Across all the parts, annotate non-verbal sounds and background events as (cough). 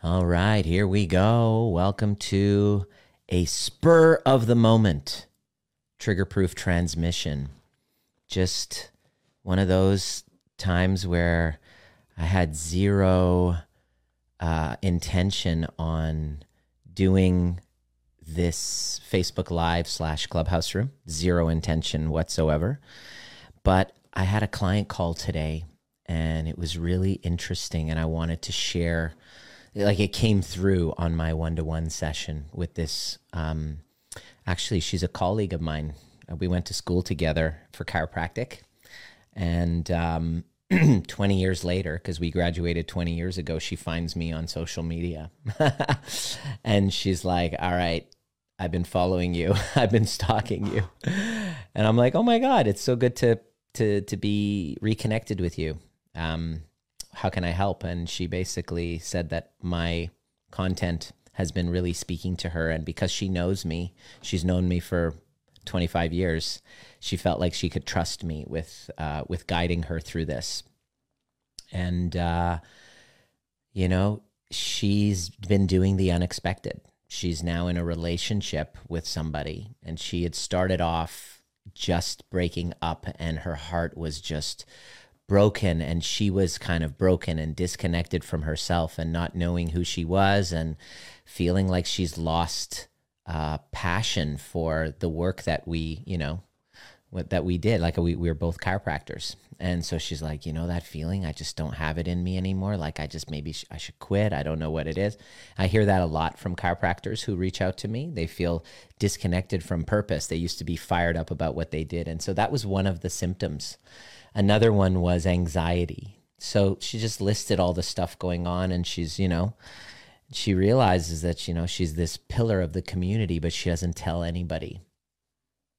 All right, here we go. Welcome to a spur of the moment trigger proof transmission. Just one of those times where I had zero uh, intention on doing this Facebook Live slash Clubhouse room, zero intention whatsoever. But I had a client call today and it was really interesting, and I wanted to share. Like it came through on my one to one session with this. Um, actually, she's a colleague of mine. We went to school together for chiropractic, and um, (clears throat) 20 years later, because we graduated 20 years ago, she finds me on social media. (laughs) and she's like, All right, I've been following you, (laughs) I've been stalking you. And I'm like, Oh my God, it's so good to. To, to be reconnected with you. Um, how can I help? And she basically said that my content has been really speaking to her. And because she knows me, she's known me for 25 years, she felt like she could trust me with, uh, with guiding her through this. And, uh, you know, she's been doing the unexpected. She's now in a relationship with somebody, and she had started off just breaking up, and her heart was just broken and she was kind of broken and disconnected from herself and not knowing who she was and feeling like she's lost uh, passion for the work that we you know what, that we did. Like we, we were both chiropractors. And so she's like you know that feeling? I just don't have it in me anymore. Like i just maybe sh- i should quit. I don't know what it is. I hear that a lot from chiropractors who reach out to me. They feel disconnected from purpose. They used to be fired up about what they did. And so that was one of the symptoms Another one was anxiety. So she just listed all the stuff going on and she's, you know, she realizes that, you know, she's this pillar of the community, but she doesn't tell anybody.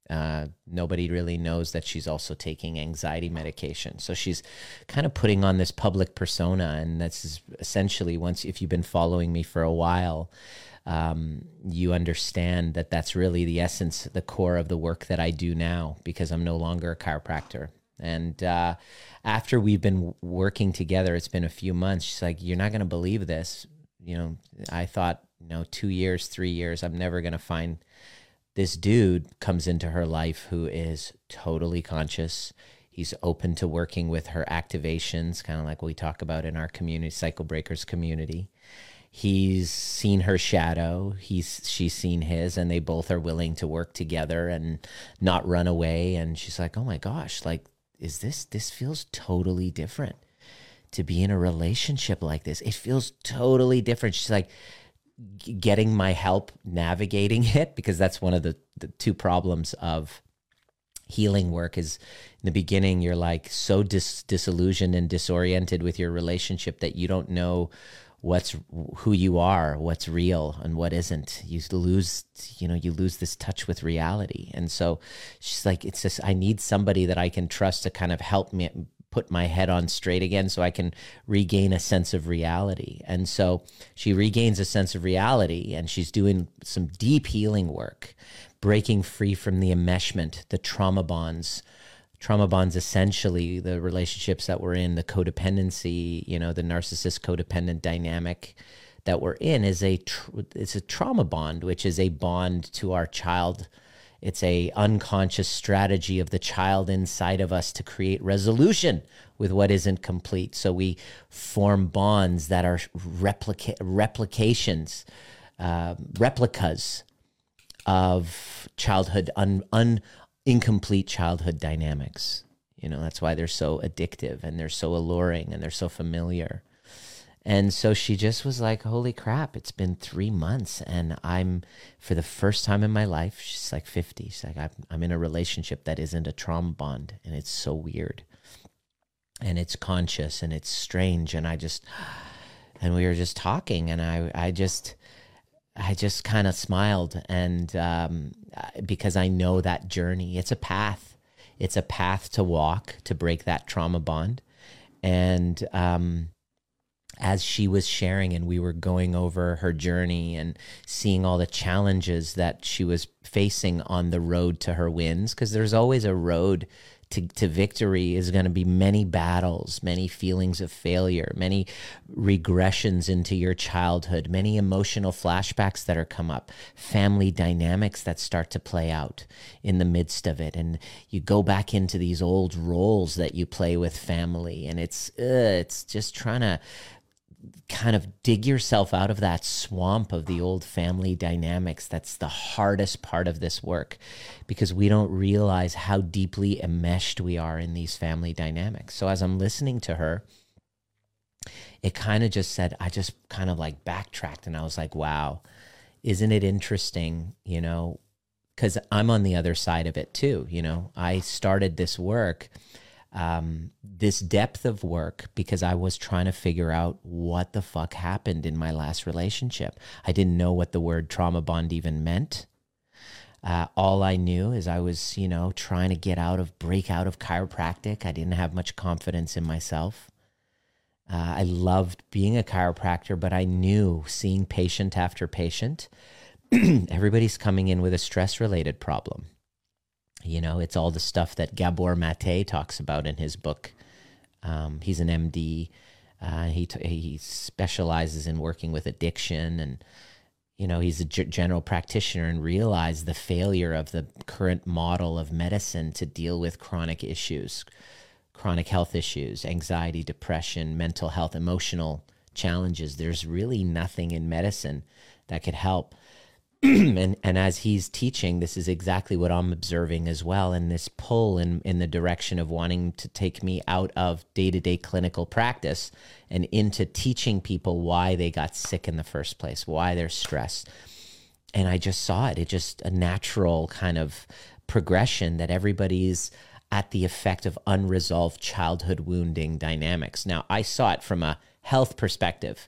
Uh, nobody really knows that she's also taking anxiety medication. So she's kind of putting on this public persona. And that's essentially once, if you've been following me for a while, um, you understand that that's really the essence, the core of the work that I do now because I'm no longer a chiropractor. And uh, after we've been working together, it's been a few months. She's like, "You're not going to believe this." You know, I thought, you know, two years, three years, I'm never going to find this dude comes into her life who is totally conscious. He's open to working with her activations, kind of like we talk about in our community, Cycle Breakers community. He's seen her shadow. He's she's seen his, and they both are willing to work together and not run away. And she's like, "Oh my gosh, like is this this feels totally different to be in a relationship like this. It feels totally different. She's like getting my help navigating (laughs) it because that's one of the, the two problems of healing work is in the beginning you're like so dis- disillusioned and disoriented with your relationship that you don't know what's who you are what's real and what isn't. You lose you know you lose this touch with reality. And so she's like it's just i need somebody that i can trust to kind of help me put my head on straight again so i can regain a sense of reality. And so she regains a sense of reality and she's doing some deep healing work breaking free from the enmeshment the trauma bonds trauma bonds essentially the relationships that we're in the codependency you know the narcissist codependent dynamic that we're in is a tr- it's a trauma bond which is a bond to our child. It's a unconscious strategy of the child inside of us to create resolution with what isn't complete. So we form bonds that are replica- replications uh, replicas of childhood un, un, incomplete childhood dynamics. You know, that's why they're so addictive and they're so alluring and they're so familiar. And so she just was like, Holy crap, it's been three months. And I'm, for the first time in my life, she's like 50. She's like, I'm, I'm in a relationship that isn't a trauma bond. And it's so weird. And it's conscious and it's strange. And I just, and we were just talking. And I, I just, I just kind of smiled and um, because I know that journey. It's a path. It's a path to walk to break that trauma bond. And um, as she was sharing and we were going over her journey and seeing all the challenges that she was facing on the road to her wins, because there's always a road to, to victory is going to be many battles, many feelings of failure, many regressions into your childhood, many emotional flashbacks that are come up, family dynamics that start to play out in the midst of it. And you go back into these old roles that you play with family. And it's, uh, it's just trying to kind of dig yourself out of that swamp of the old family dynamics. That's the hardest part of this work because we don't realize how deeply enmeshed we are in these family dynamics. So as I'm listening to her, it kind of just said, I just kind of like backtracked and I was like, wow, isn't it interesting? You know, because I'm on the other side of it too. You know, I started this work um, this depth of work because I was trying to figure out what the fuck happened in my last relationship. I didn't know what the word trauma bond even meant. Uh, all I knew is I was, you know, trying to get out of, break out of chiropractic. I didn't have much confidence in myself. Uh, I loved being a chiropractor, but I knew seeing patient after patient, (clears throat) everybody's coming in with a stress related problem. You know, it's all the stuff that Gabor Mate talks about in his book. Um, he's an MD. Uh, he t- he specializes in working with addiction, and you know he's a g- general practitioner and realized the failure of the current model of medicine to deal with chronic issues, chronic health issues, anxiety, depression, mental health, emotional challenges. There's really nothing in medicine that could help. (clears throat) and and as he's teaching, this is exactly what I'm observing as well. And this pull in in the direction of wanting to take me out of day to day clinical practice and into teaching people why they got sick in the first place, why they're stressed. And I just saw it. It just a natural kind of progression that everybody's at the effect of unresolved childhood wounding dynamics. Now, I saw it from a health perspective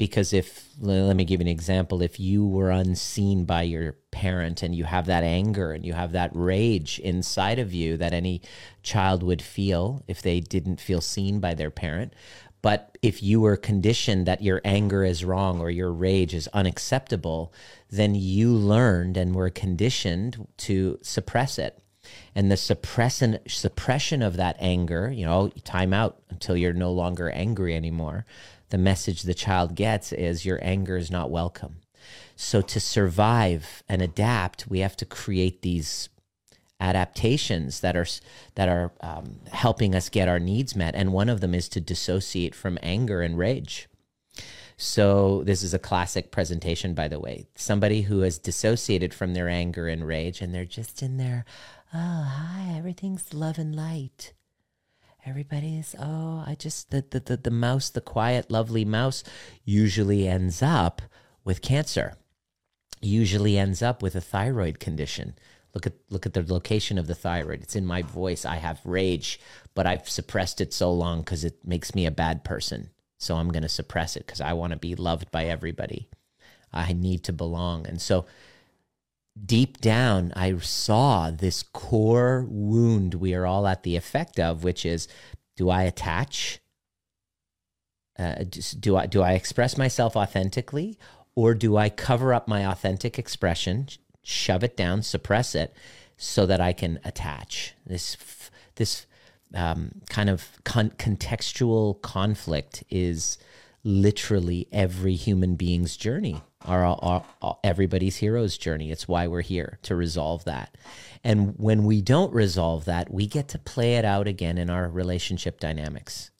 because if let me give you an example. If you were unseen by your parent and you have that anger and you have that rage inside of you that any child would feel if they didn't feel seen by their parent but if you were conditioned that your anger is wrong or your rage is unacceptable then you learned and were conditioned to suppress it. And the suppression suppression of that anger you know time out until you're no longer angry anymore the message the child gets is your anger is not welcome. So to survive and adapt, we have to create these adaptations that are that are um, helping us get our needs met, and one of them is to dissociate from anger and rage. So this is a classic presentation, by the way. Somebody who has dissociated from their anger and rage, and they're just in there. Oh, hi, everything's love and light everybody's oh i just the, the the the mouse the quiet lovely mouse usually ends up with cancer. Usually ends up with a thyroid condition. Look at look at the location of the thyroid. It's in my voice. I have rage but i've suppressed it so long because it makes me a bad person. So i'm going to suppress it because i want to be loved by everybody. I need to belong. And so deep down, I saw this core wound we are all at the effect of, which is do I attach? Uh, do I do I express myself authentically, or do I cover up my authentic expression, shove it down, suppress it, so that I can attach this this um, kind of con- contextual conflict is literally every human being's journey our, everybody's hero's journey. It's why we're here to resolve that. And when we don't resolve that we get to play it out again in our relationship dynamics.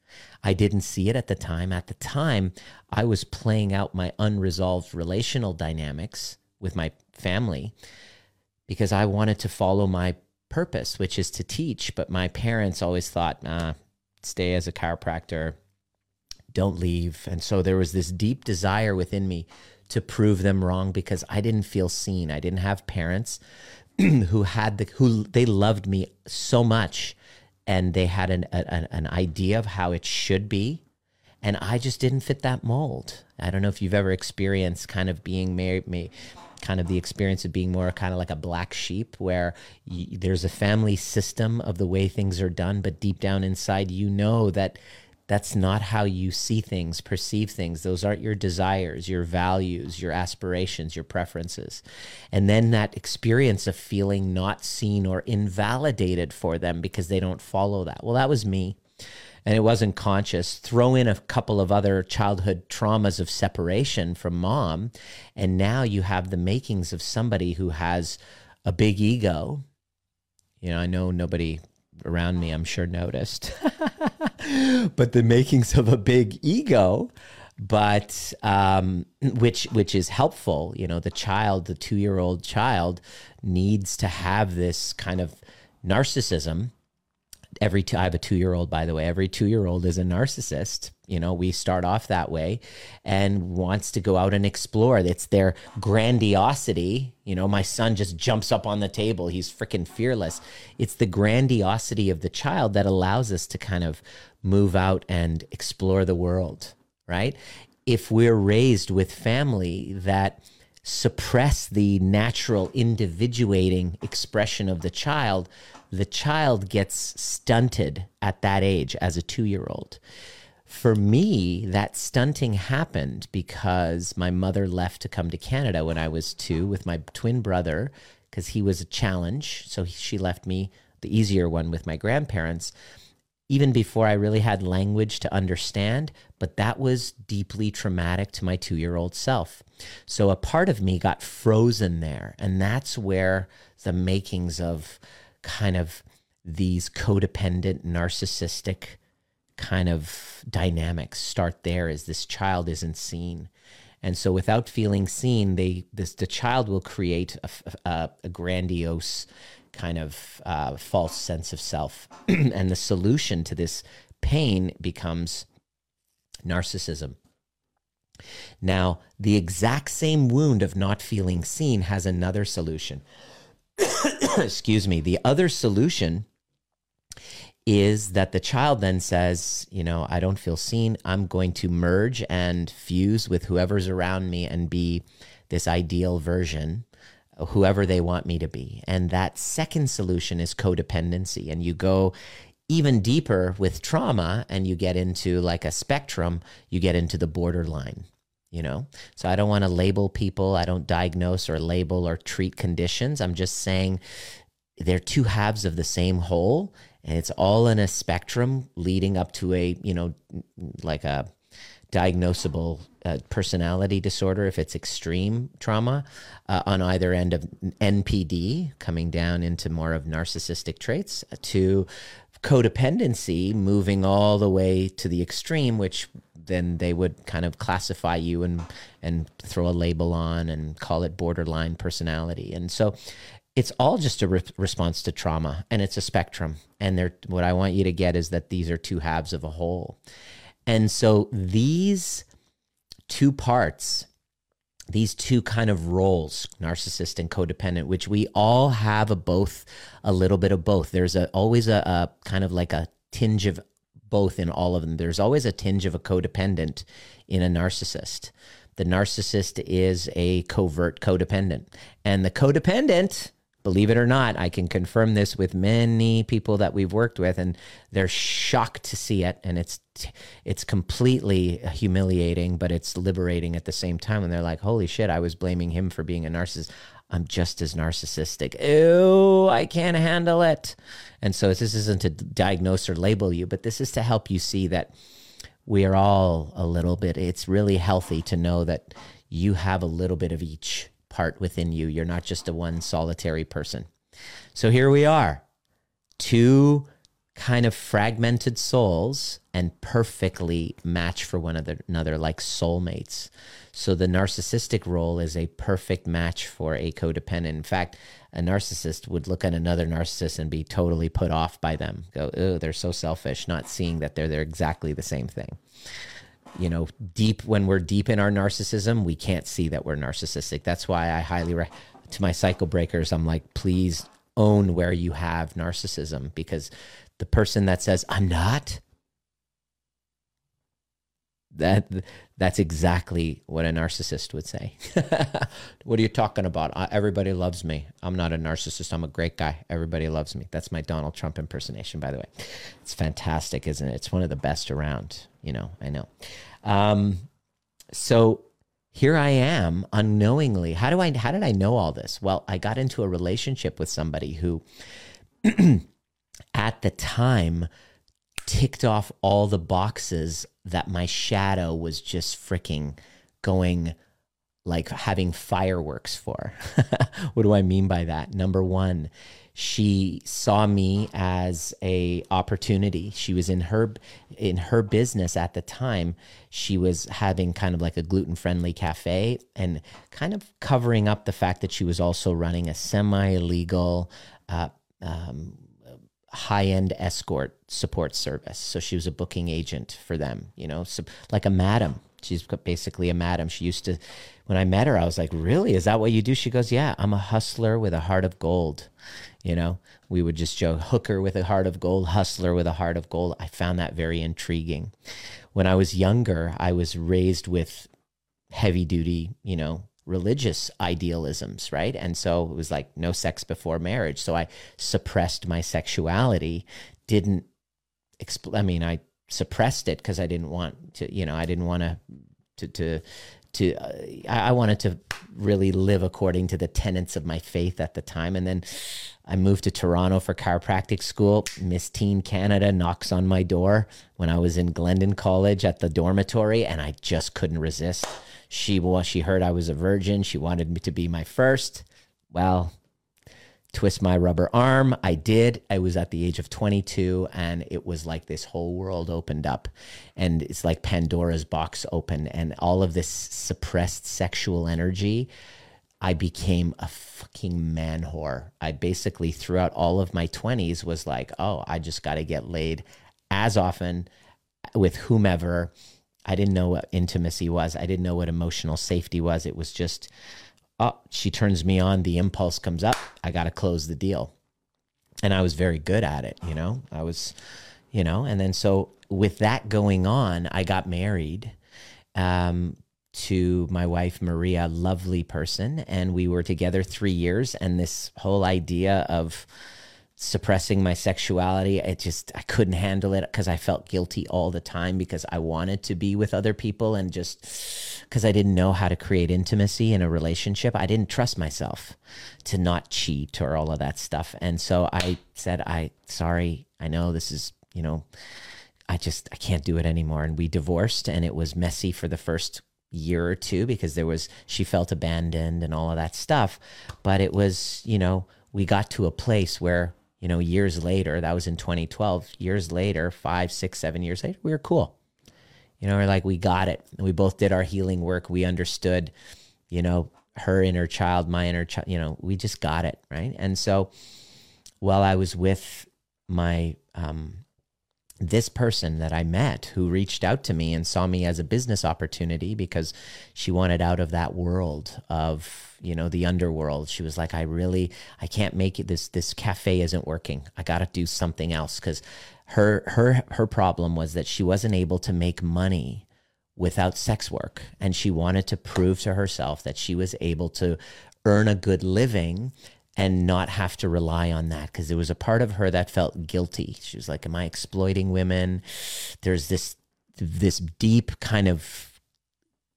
I didn't see it at the time. At the time i was playing out my unresolved relational dynamics with my family because i wanted to follow my purpose which is to teach. But my parents always thought stay as a chiropractor. Don't leave. And so there was this deep desire within me to prove them wrong because I didn't feel seen. I didn't have parents (clears throat) who had the who they loved me so much and they had an an, an idea of how it should be and I just didn't fit that mold. I don't know if you've ever experienced kind of being married, me, kind of the experience of being more kind of like a black sheep, where there's a family system of the way things are done, but deep down inside, you know that That's not how you see things, perceive things. Those aren't your desires, your values, your aspirations, your preferences. And then that experience of feeling not seen or invalidated for them because they don't follow that. Well, that was me and it wasn't conscious. Throw in a couple of other childhood traumas of separation from mom, and now you have the makings of somebody who has a big ego. You know, I know nobody around me, I'm sure, noticed, (laughs) but the makings of a big ego. But um, which which is helpful, you know. The child, the two year old child, needs to have this kind of narcissism every two, I have a two year old, by the way. Every two year old is a narcissist. You know, we start off that way and wants to go out and explore. It's their grandiosity. You know, my son just jumps up on the table. He's freaking fearless. It's the grandiosity of the child that allows us to kind of move out and explore the world, right? If we're raised with family that suppress the natural individuating expression of the child, the child gets stunted at that age as a two year old. For me, that stunting happened because my mother left to come to Canada when I was two with my twin brother because he was a challenge. So she left me the easier one with my grandparents even before I really had language to understand, but that was deeply traumatic to my two year old self. So a part of me got frozen there. And that's where the makings of kind of these codependent, narcissistic kind of dynamics start there as this child isn't seen. And so without feeling seen, they this the child will create a, a, a grandiose kind of uh, false sense of self. (clears throat) and the solution to this pain becomes narcissism. Now, the exact same wound of not feeling seen has another solution. (clears throat) (coughs) excuse me, the other solution is that the child then says, you know, I don't feel seen. I'm going to merge and fuse with whoever's around me and be this ideal version, whoever they want me to be. And that second solution is codependency. And you go even deeper with trauma and you get into like a spectrum, you get into the borderline you know? So i don't want to label people i don't diagnose or label or treat conditions. I'm just saying they're two halves of the same whole and it's all in a spectrum leading up to a you know like a diagnosable uh, personality disorder if it's extreme trauma uh, on either end of npd coming down into more of narcissistic traits to codependency moving all the way to the extreme which then they would kind of classify you and and throw a label on and call it borderline personality. And so it's all just a re- response to trauma and it's a spectrum. And they what I want you to get is that these are two halves of a whole. And so these two parts these two kind of roles narcissist and codependent which we all have a both a little bit of both there's a always a, a kind of like a tinge of both in all of them. There's always a tinge of a codependent in a narcissist. The narcissist is a covert codependent. And the codependent, believe it or not, I can confirm this with many people that we've worked with and they're shocked to see it and it's it's completely humiliating, but it's liberating at the same time and they're like, "Holy shit, I was blaming him for being a narcissist. I'm just as narcissistic. Ew, I can't handle it." And so this isn't to diagnose or label you, but this is to help you see that we are all a little bit, it's really healthy to know that you have a little bit of each part within you. You're not just a one solitary person. So here we are, two kind of fragmented souls and perfectly match for one another like soulmates. So the narcissistic role is a perfect match for a codependent. In fact, a narcissist would look at another narcissist and be totally put off by them. Go, oh, they're so selfish, not seeing that they're they're exactly the same thing. You know, deep when we're deep in our narcissism, we can't see that we're narcissistic. That's why I highly re- to my cycle breakers, I'm like, please own where you have narcissism because the person that says I'm not that that's exactly what a narcissist would say. (laughs) what are you talking about? Everybody loves me. I'm not a narcissist. I'm a great guy. Everybody loves me. That's my Donald Trump impersonation, by the way. It's fantastic, isn't it? It's one of the best around. You know, I know. Um, so here I am unknowingly. How do I? How did I know all this? Well, I got into a relationship with somebody who, (clears throat) at the time ticked off all the boxes that my shadow was just freaking going like having fireworks for. (laughs) what do I mean by that? Number 1, she saw me as a opportunity. She was in her in her business at the time. She was having kind of like a gluten-friendly cafe and kind of covering up the fact that she was also running a semi-illegal uh, um, high end escort support service. So she was a booking agent for them, you know, so like a madam. She's basically a madam. She used to, when I met her, I was like, really? Is that what you do? She goes, yeah, I'm a hustler with a heart of gold. You know, we would just joke, hooker with a heart of gold, hustler with a heart of gold. I found that very intriguing. When I was younger, I was raised with heavy duty, you know, religious idealisms, right? And so it was like no sex before marriage. So I suppressed my sexuality, didn't expl- I mean, I suppressed it because I didn't want to, you know, I didn't want to to to to uh, I wanted to really live according to the tenets of my faith at the time and then I moved to Toronto for chiropractic school. Miss Teen Canada knocks on my door when I was in Glendon College at the dormitory and I just couldn't resist. She well, she heard I was a virgin. She wanted me to be my first. Well, twist my rubber arm. I did. I was at the age of 22 and it was like this whole world opened up and it's like Pandora's box open and all of this suppressed sexual energy. I became a fucking man whore. I basically throughout all of my 20s was like, "Oh, I just got to get laid as often with whomever I didn't know what intimacy was. I didn't know what emotional safety was. It was just, oh, she turns me on. The impulse comes up. I got to close the deal. And I was very good at it, you know? I was, you know, and then so with that going on, I got married um, to my wife, Maria, lovely person. And we were together three years. And this whole idea of, suppressing my sexuality. It just, I couldn't handle it because I felt guilty all the time because I wanted to be with other people and just because I didn't know how to create intimacy in a relationship. I didn't trust myself to not cheat or all of that stuff. And so I said, I, sorry, I know this is, you know, I just, I can't do it anymore. And we divorced and it was messy for the first year or two because there was, she felt abandoned and all of that stuff. But it was, you know, we got to a place where you know, years later, that was in 2012, years later, five, six, seven years later, we were cool. You know, we're like, we got it. We both did our healing work. We understood, you know, her inner child, my inner child, you know, we just got it. Right. And so while I was with my um, this person that I met who reached out to me and saw me as a business opportunity because she wanted out of that world of, you know, the underworld. She was like, I really, I can't make it. This, this cafe isn't working. I got to do something else. Cause her, her, her problem was that she wasn't able to make money without sex work. And she wanted to prove to herself that she was able to earn a good living and not have to rely on that because there was a part of her that felt guilty. She was like, "Am I exploiting women?" There's this this deep kind of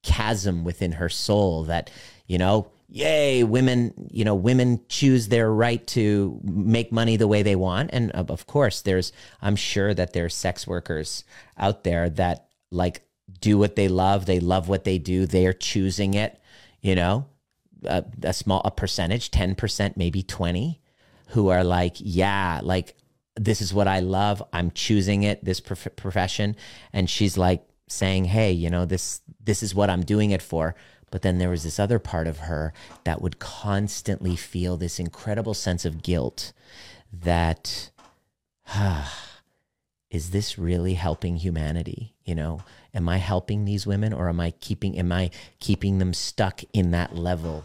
chasm within her soul that you know yay women you know women choose their right to make money the way they want and uh, of course there's i'm sure that there's sex workers out there that like do what they love they love what they do they're choosing it you know a, a small a percentage, 10%, maybe 20 who are like, yeah, like this is what I love. I'm choosing it, this prof- profession. And she's like saying, hey, you know, this this is what I'm doing it for. But then there was this other part of her that would constantly feel this incredible sense of guilt that, ah, (sighs) is this really helping humanity? You know, am I helping these women or am I keeping am I keeping them stuck in that level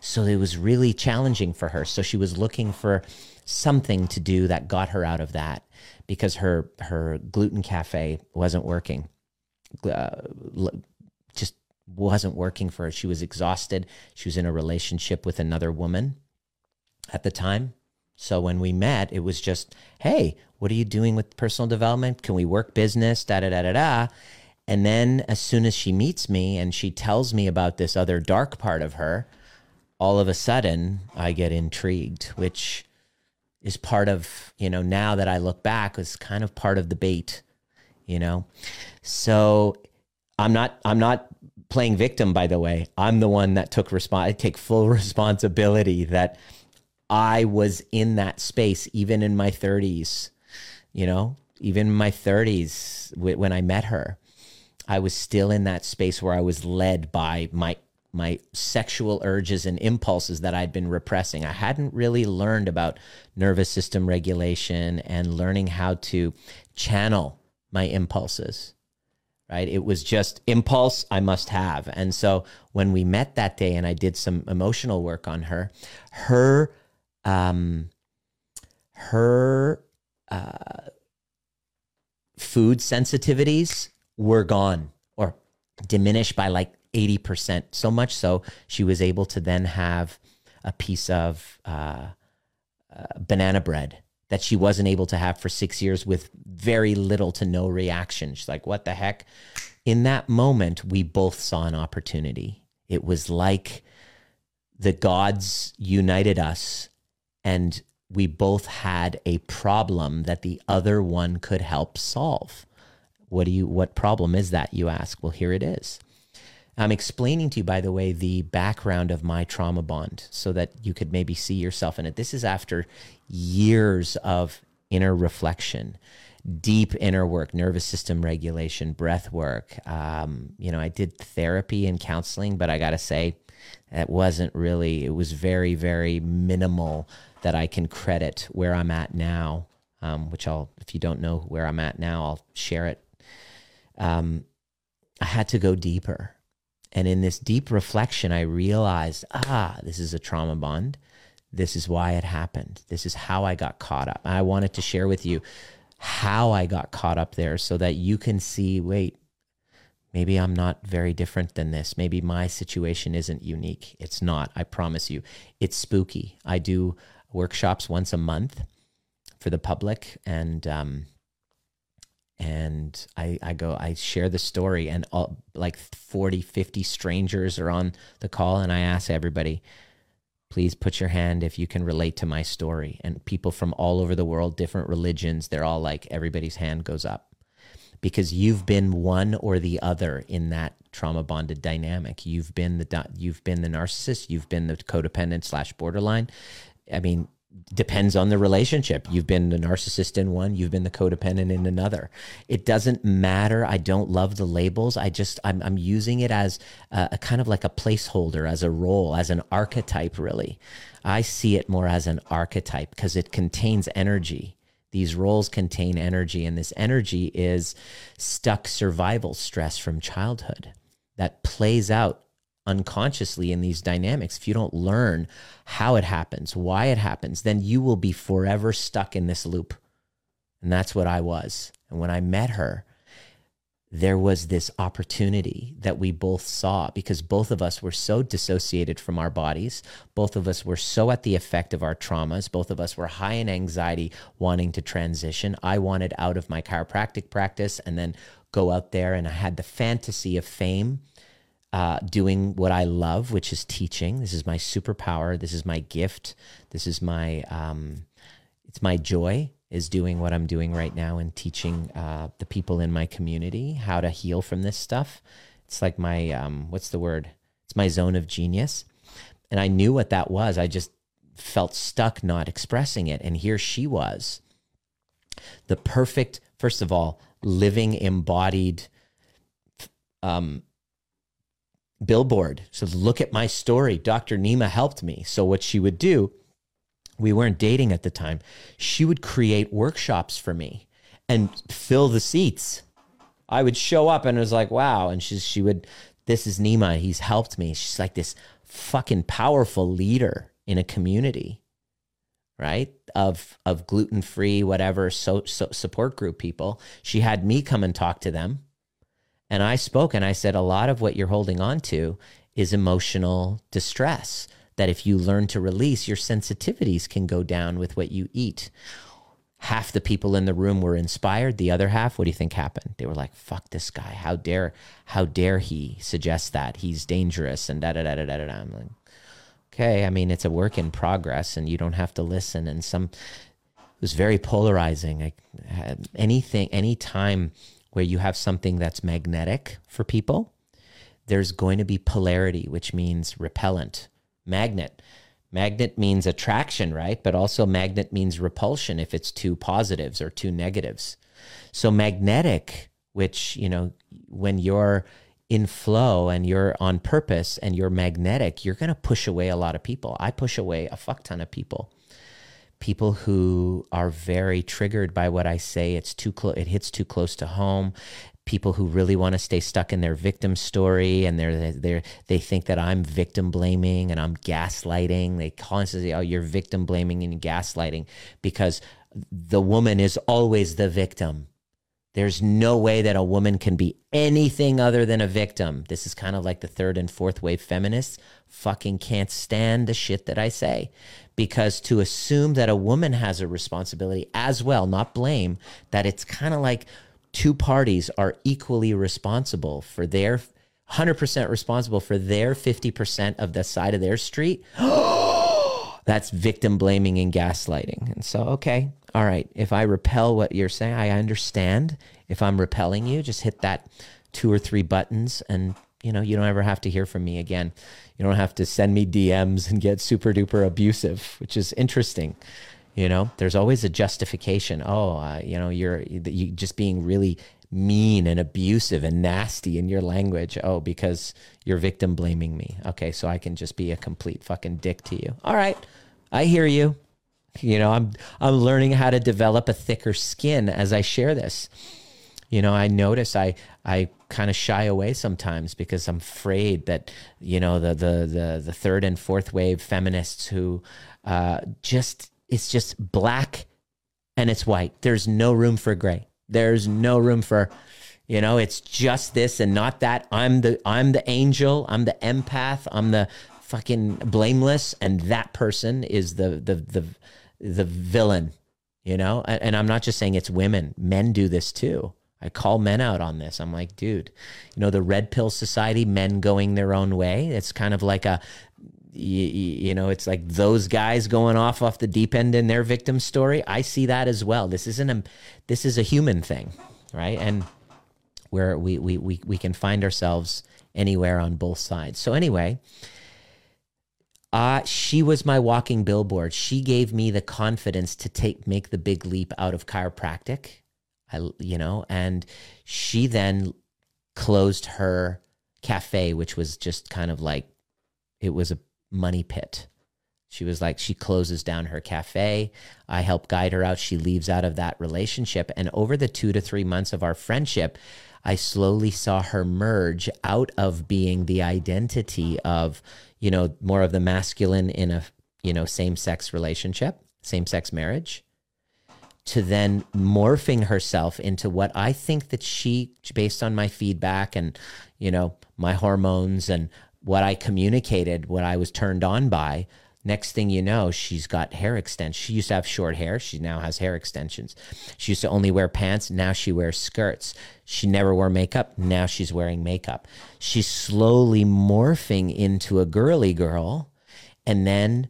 so it was really challenging for her. So she was looking for something to do that got her out of that because her her gluten cafe wasn't working. uh, just wasn't working for her. She was exhausted. She was in a relationship with another woman at the time. So when we met, it was just, hey, what are you doing with personal development? Can we work business? Da da da da da. And then as soon as she meets me and she tells me about this other dark part of her, all of a sudden I get intrigued, which is part of, you know, now that I look back, is kind of part of the bait, you know. So I'm not I'm not playing victim by the way. I'm the one that took response I take full (laughs) responsibility that I was in that space even in my 30s, you know, even in my 30s when I met her. I was still in that space where I was led by my my sexual urges and impulses that I'd been repressing. I hadn't really learned about nervous system regulation and learning how to channel my impulses. Right? It was just impulse I must have. And so when we met that day and I did some emotional work on her, her um her uh food sensitivities were gone or diminished by like 80%. So much so, she was able to then have a piece of uh, uh, banana bread that she wasn't able to have for six years with very little to no reaction. She's like, what the heck? In that moment, we both saw an opportunity. It was like the gods united us and we both had a problem that the other one could help solve. What do you what problem is that you ask? Well, here it is. I'm explaining to you, by the way, the background of my trauma bond so that you could maybe see yourself in it. This is after years of inner reflection, deep inner work, nervous system regulation, breath work. Um, you know, I did therapy and counseling, but I got to say, it wasn't really, it was very, very minimal that I can credit where I'm at now, um, which I'll, if you don't know where I'm at now, I'll share it. Um, I had to go deeper. And in this deep reflection, I realized, ah, this is a trauma bond. This is why it happened. This is how I got caught up. I wanted to share with you how I got caught up there so that you can see wait, maybe I'm not very different than this. Maybe my situation isn't unique. It's not, I promise you. It's spooky. I do workshops once a month for the public and um, and I, I go i share the story and all, like 40 50 strangers are on the call and i ask everybody please put your hand if you can relate to my story. And people from all over the world different religions they're all like everybody's hand goes up. Because you've been one or the other in that trauma bonded dynamic. You've been the you've been the narcissist you've been the codependent slash borderline. I mean depends on the relationship. You've been the narcissist in one, you've been the codependent in another. It doesn't matter. I don't love the labels. I just I'm I'm using it as a, a, kind of like a placeholder, as a role, as an archetype. Really, I see it more as an archetype because it contains energy. These roles contain energy, and this energy is stuck survival stress from childhood that plays out unconsciously in these dynamics, if you don't learn how it happens, why it happens, then you will be forever stuck in this loop. And that's what I was. And when I met her, there was this opportunity that we both saw because both of us were so dissociated from our bodies. Both of us were so at the effect of our traumas. Both of us were high in anxiety, wanting to transition. I wanted out of my chiropractic practice and then go out there, and I had the fantasy of fame uh, doing what I love, which is teaching. This is my superpower. This is my gift. This is my um, it's my joy is doing what I'm doing right now and teaching uh, the people in my community how to heal from this stuff. It's like my um, what's the word? It's my zone of genius, and I knew what that was. I just felt stuck not expressing it, and here she was, the perfect. First of all, living embodied um, billboard. So look at my story. Dr. Nima helped me. So what she would do, we weren't dating at the time. She would create workshops for me and fill the seats. I would show up and it was like, wow. And she's she would, this is Nima. He's helped me. She's like this fucking powerful leader in a community, right? Of of gluten free, whatever, so, so support group people. She had me come and talk to them And I spoke and I said, a lot of what you're holding on to is emotional distress. That if you learn to release, your sensitivities can go down with what you eat. Half the people in the room were inspired. The other half, what do you think happened? They were like, fuck this guy. How dare, how dare he suggest that? He's dangerous and da da da da da da. I'm like, okay, I mean, it's a work in progress and you don't have to listen. And some, it was very polarizing. Like anything, any time where you have something that's magnetic for people, there's going to be polarity, which means repellent. Magnet. Magnet means attraction, right? But also magnet means repulsion if it's two positives or two negatives. So magnetic, which, you know, when you're in flow and you're on purpose and you're magnetic, you're going to push away a lot of people. I push away a fuck ton of people people who are very triggered by what I say. It's too close. It hits too close to home. People who really want to stay stuck in their victim story and they're they they think that I'm victim blaming and I'm gaslighting. They constantly, oh, you're victim blaming and gaslighting because the woman is always the victim. There's no way that a woman can be anything other than a victim. This is kind of like the third and fourth wave feminists fucking can't stand the shit that I say because to assume that a woman has a responsibility as well, not blame, that it's kind of like two parties are equally responsible for their 100% responsible for their 50% of the side of their street. (gasps) That's victim blaming and gaslighting. And so, okay, all right, if I repel what you're saying, I understand. If I'm repelling you, just hit that two or three buttons and you know, you don't ever have to hear from me again. You don't have to send me DMs and get super duper abusive, which is interesting. You know, there's always a justification. Oh, uh, you know, you're you just being really mean and abusive and nasty in your language. Oh, because you're victim blaming me. Okay, so I can just be a complete fucking dick to you. All right, I hear you. You know, I'm I'm learning how to develop a thicker skin as I share this. You know, I notice I I kind of shy away sometimes because I'm afraid that you know the the the the third and fourth wave feminists who uh, just it's just black and it's white. There's no room for gray. There's no room for you know it's just this and not that. I'm the I'm the angel. I'm the empath. I'm the fucking blameless, and that person is the the the the villain. You know, and I'm not just saying it's women. Men do this too I call men out on this. I'm like, dude, you know, the red pill society, men going their own way. It's kind of like a, you, you, know, it's like those guys going off off the deep end in their victim story. I see that as well. This isn't a, this is a human thing, right? And where we we we we can find ourselves anywhere on both sides. So anyway, uh, she was my walking billboard. She gave me the confidence to take make the big leap out of chiropractic I, you know, and she then closed her cafe, which was just kind of like it was a money pit. She was like, she closes down her cafe. I help guide her out. She leaves out of that relationship. And over the two to three months of our friendship, I slowly saw her merge out of being the identity of, you know, more of the masculine in a, you know, same sex relationship, same sex marriage to then morphing herself into what I think that she, based on my feedback and, you know, my hormones and what I communicated, what I was turned on by, next thing you know, she's got hair extensions. She used to have short hair. She now has hair extensions. She used to only wear pants. Now she wears skirts. She never wore makeup. Now she's wearing makeup. She's slowly morphing into a girly girl. And then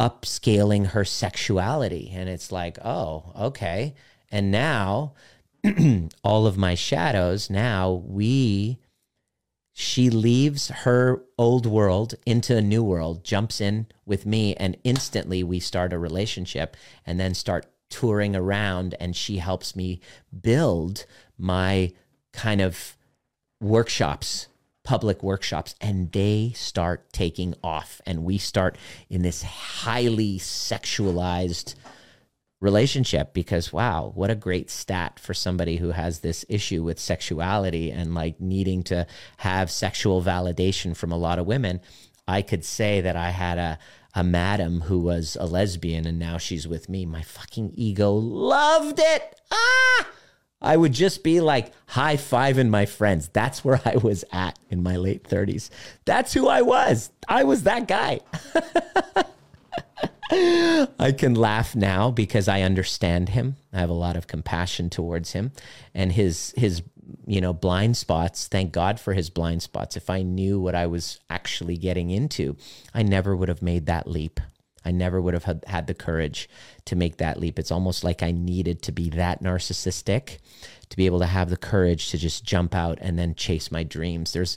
upscaling her sexuality. And it's like, oh, okay. And now (clears throat) all of my shadows, now we, she leaves her old world into a new world, jumps in with me, and instantly we start a relationship and then start touring around. And she helps me build my kind of workshops public workshops and they start taking off. And we start in this highly sexualized relationship because wow what a great stat for somebody who has this issue with sexuality and like needing to have sexual validation from a lot of women. I could say that i had a a madam who was a lesbian and now she's with me. My fucking ego loved it. Ah I would just be like high fiving my friends. That's where I was at in my late 30s. That's who I was. I was that guy. (laughs) I can laugh now because I understand him. I have a lot of compassion towards him and his his you know blind spots. Thank God for his blind spots. If I knew what I was actually getting into, I never would have made that leap. I never would have had, the courage to make that leap. It's almost like I needed to be that narcissistic to be able to have the courage to just jump out and then chase my dreams. There's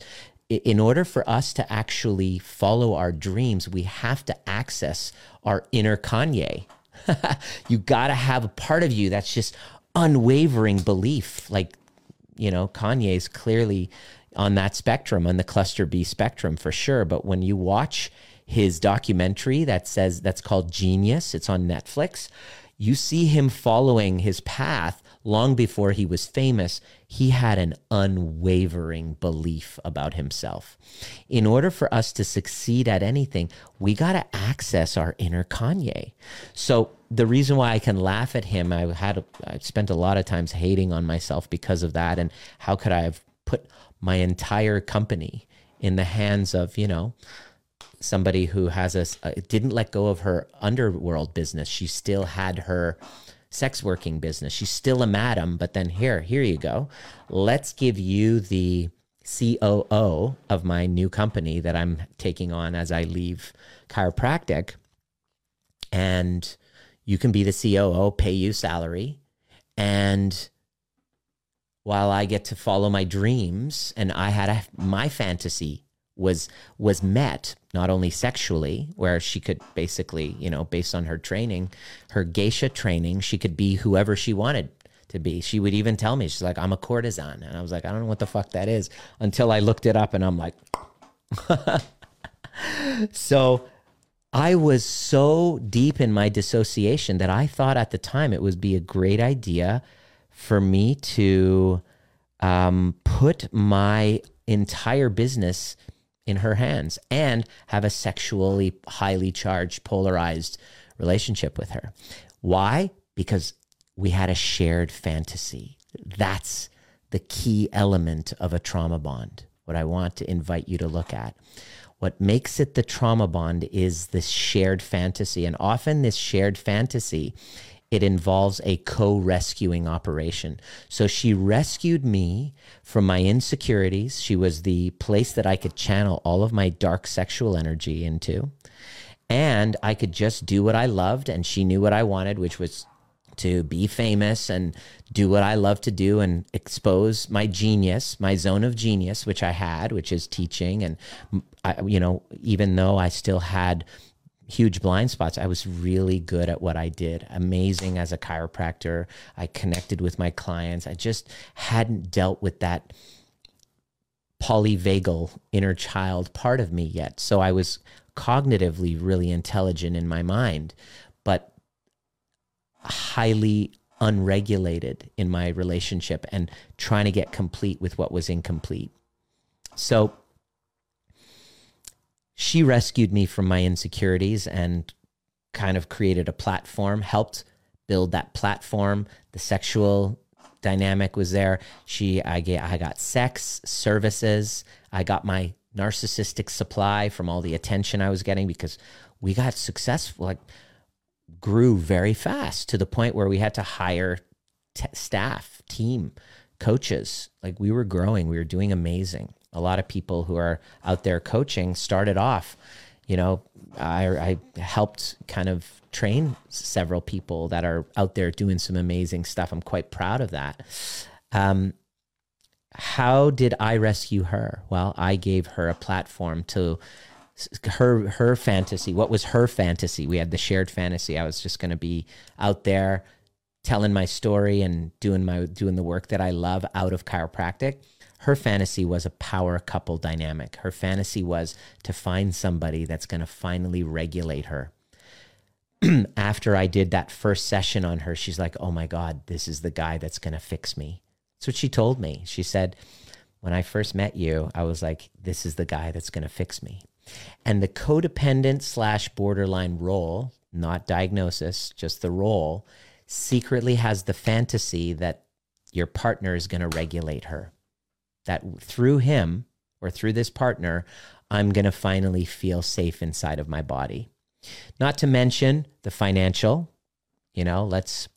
in order for us to actually follow our dreams, we have to access our inner Kanye. (laughs) you got to have a part of you that's just unwavering belief. Like, you know, Kanye is clearly on that spectrum, on the cluster B spectrum for sure. But when you watch his documentary that says that's called Genius, it's on Netflix, you see him following his path long before he was famous, he had an unwavering belief about himself. In order for us to succeed at anything, we got to access our inner Kanye. So the reason why I can laugh at him, I had I spent a lot of times hating on myself because of that and how could I have put my entire company in the hands of, you know, somebody who has a, uh, didn't let go of her underworld business. She still had her sex working business. She's still a madam, but then here, here you go. Let's give you the COO of my new company that I'm taking on as I leave chiropractic. And you can be the COO, pay you salary. And while I get to follow my dreams and I had a, my fantasy was was met not only sexually where she could basically you know based on her training her geisha training she could be whoever she wanted to be. She would even tell me she's like i'm a courtesan. And i was like i don't know what the fuck that is until i looked it up and i'm like (laughs) so i was so deep in my dissociation that i thought at the time it would be a great idea for me to um, put my entire business in her hands and have a sexually highly charged, polarized relationship with her. Why? Because we had a shared fantasy. That's the key element of a trauma bond. What I want to invite you to look at. What makes it the trauma bond is this shared fantasy. And often, this shared fantasy it involves a co rescuing operation. So she rescued me from my insecurities. She was the place that I could channel all of my dark sexual energy into. And I could just do what I loved. And she knew what I wanted, which was to be famous and do what I love to do and expose my genius, my zone of genius, which I had, which is teaching. And, I, you know, even though I still had huge blind spots. I was really good at what I did, amazing as a chiropractor. I connected with my clients. I just hadn't dealt with that polyvagal inner child part of me yet. So I was cognitively really intelligent in my mind, but highly unregulated in my relationship and trying to get complete with what was incomplete. So she rescued me from my insecurities and kind of created a platform, helped build that platform. The sexual dynamic was there. She, I get, I got sex services. I got my narcissistic supply from all the attention I was getting because we got successful, like grew very fast to the point where we had to hire t- staff, team, coaches. Like we were growing, we were doing amazing a lot of people who are out there coaching started off you know I, I, helped kind of train several people that are out there doing some amazing stuff. I'm quite proud of that. Um, how did i rescue her? Well i gave her a platform to her her fantasy. What was her fantasy? We had the shared fantasy. I was just going to be out there telling my story and doing my doing the work that i love out of chiropractic her fantasy was a power couple dynamic. Her fantasy was to find somebody that's going to finally regulate her. (clears throat) After I did that first session on her, she's like, oh my God, this is the guy that's going to fix me. That's what she told me. She said, when I first met you, I was like, this is the guy that's going to fix me. And the codependent slash borderline role, not diagnosis, just the role, secretly has the fantasy that your partner is going to regulate her. That through him or through this partner, I'm going to finally feel safe inside of my body. Not to mention the financial, you know, let's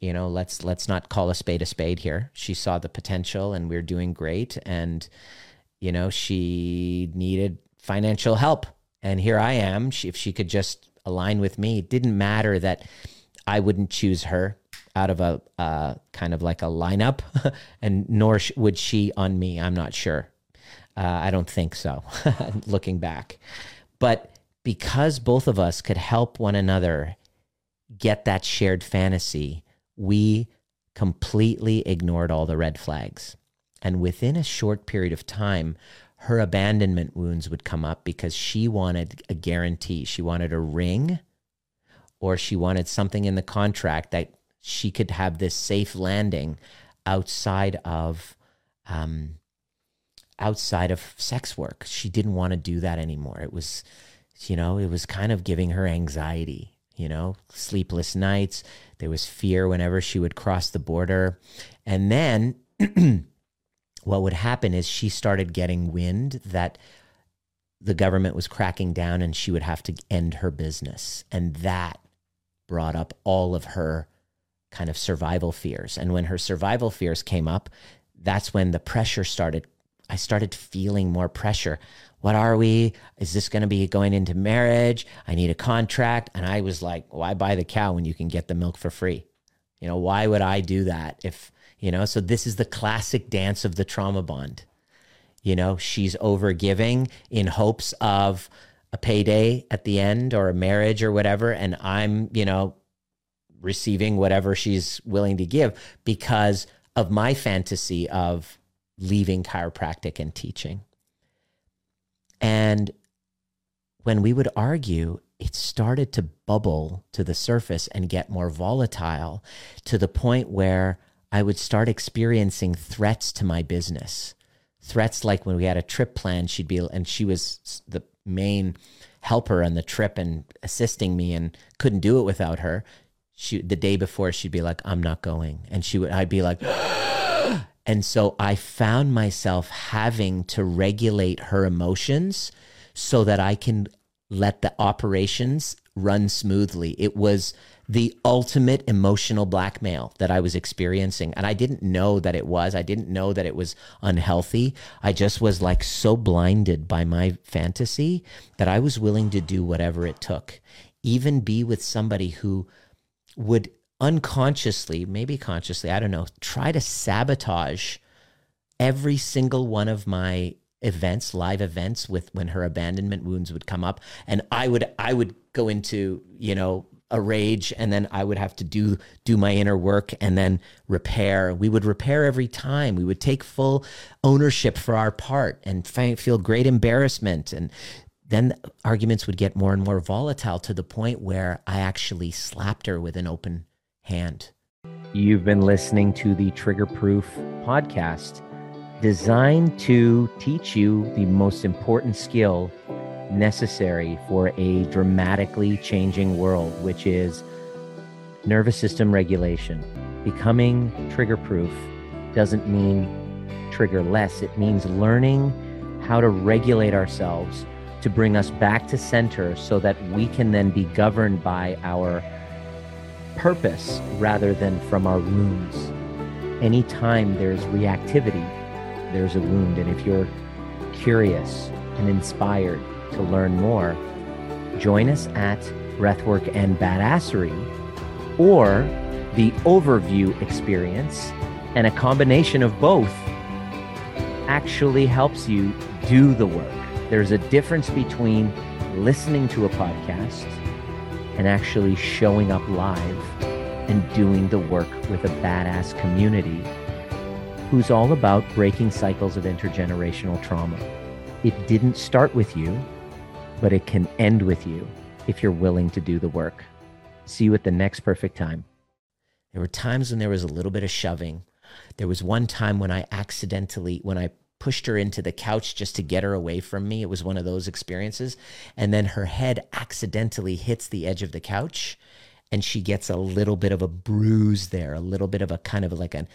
you know, let's let's not call a spade a spade here. She saw the potential and we're doing great and you know, she needed financial help. And here I am. She, if she could just align with me, it didn't matter that I wouldn't choose her out of a uh, kind of like a lineup, (laughs) and nor would she on me. I'm not sure. Uh, I don't think so, (laughs) looking back. But because both of us could help one another get that shared fantasy, we completely ignored all the red flags. And within a short period of time, her abandonment wounds would come up because she wanted a guarantee. She wanted a ring or she wanted something in the contract that she could have this safe landing outside of um, outside of sex work. She didn't want to do that anymore. It was, you know, it was kind of giving her anxiety, you know, sleepless nights. There was fear whenever she would cross the border. And then (clears throat) what would happen is she started getting wind that the government was cracking down and she would have to end her business. And that brought up all of her kind of survival fears. And when her survival fears came up, that's when the pressure started. I started feeling more pressure. What are we? Is this going to be going into marriage? I need a contract. And I was like, why buy the cow when you can get the milk for free? You know, why would I do that if, you know, so this is the classic dance of the trauma bond. You know, she's over giving in hopes of a payday at the end or a marriage or whatever. And I'm, you know, receiving whatever she's willing to give because of my fantasy of leaving chiropractic and teaching. And when we would argue, it started to bubble to the surface and get more volatile to the point where I would start experiencing threats to my business. Threats like when we had a trip planned, she'd be, and she was the main helper on the trip and assisting me and couldn't do it without her she the day before she'd be like i'm not going and she would i'd be like (gasps) and so i found myself having to regulate her emotions so that i can let the operations run smoothly it was the ultimate emotional blackmail that I was experiencing. And I didn't know that it was. I didn't know that it was unhealthy. I just was like so blinded by my fantasy that I was willing to do whatever it took, even be with somebody who would unconsciously, maybe consciously, I don't know, try to sabotage every single one of my events, live events with when her abandonment wounds would come up and I would I would go into, you know, a rage and then I would have to do do my inner work and then repair. We would repair every time. We would take full ownership for our part and feel great embarrassment and then arguments would get more and more volatile to the point where I actually slapped her with an open hand. You've been listening to the Trigger Proof podcast, designed to teach you the most important skill necessary for a dramatically changing world, which is nervous system regulation. Becoming trigger proof doesn't mean trigger less, it means learning how to regulate ourselves to bring us back to center so that we can then be governed by our purpose rather than from our wounds. Anytime there's reactivity, there's a wound. And if you're curious and inspired to learn more, join us at Breathwork and Badassery or the overview experience, and a combination of both actually helps you do the work. There's a difference between listening to a podcast and actually showing up live and doing the work with a badass community who's all about breaking cycles of intergenerational trauma. It didn't start with you, but it can end with you if you're willing to do the work. See you at the next perfect time. There were times when there was a little bit of shoving. There was one time when I accidentally, when I pushed her into the couch just to get her away from me. It was one of those experiences. And then her head accidentally hits the edge of the couch and she gets a little bit of a bruise there, a little bit of a kind of like an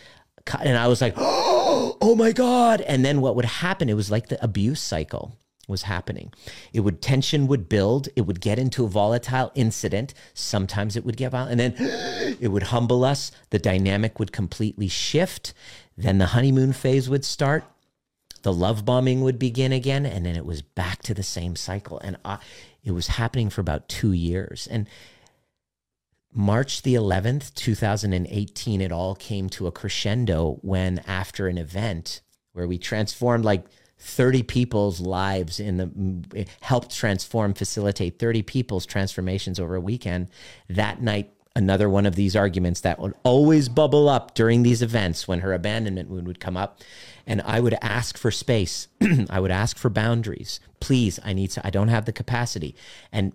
and I was like, (gasps) oh my God. And then what would happen? It was like the abuse cycle was happening. It would tension would build, it would get into a volatile incident. Sometimes it would get violent, and then (gasps) it would humble us. The dynamic would completely shift. Then the honeymoon phase would start. The love bombing would begin again, and then it was back to the same cycle. And I, it was happening for about two years. And March the 11th, 2018, it all came to a crescendo when, after an event where we transformed like 30 people's lives in the helped transform facilitate 30 people's transformations over a weekend that night another one of these arguments that would always bubble up during these events when her abandonment wound would come up and i would ask for space. (clears throat) I would ask for boundaries. Please i need to i don't have the capacity. And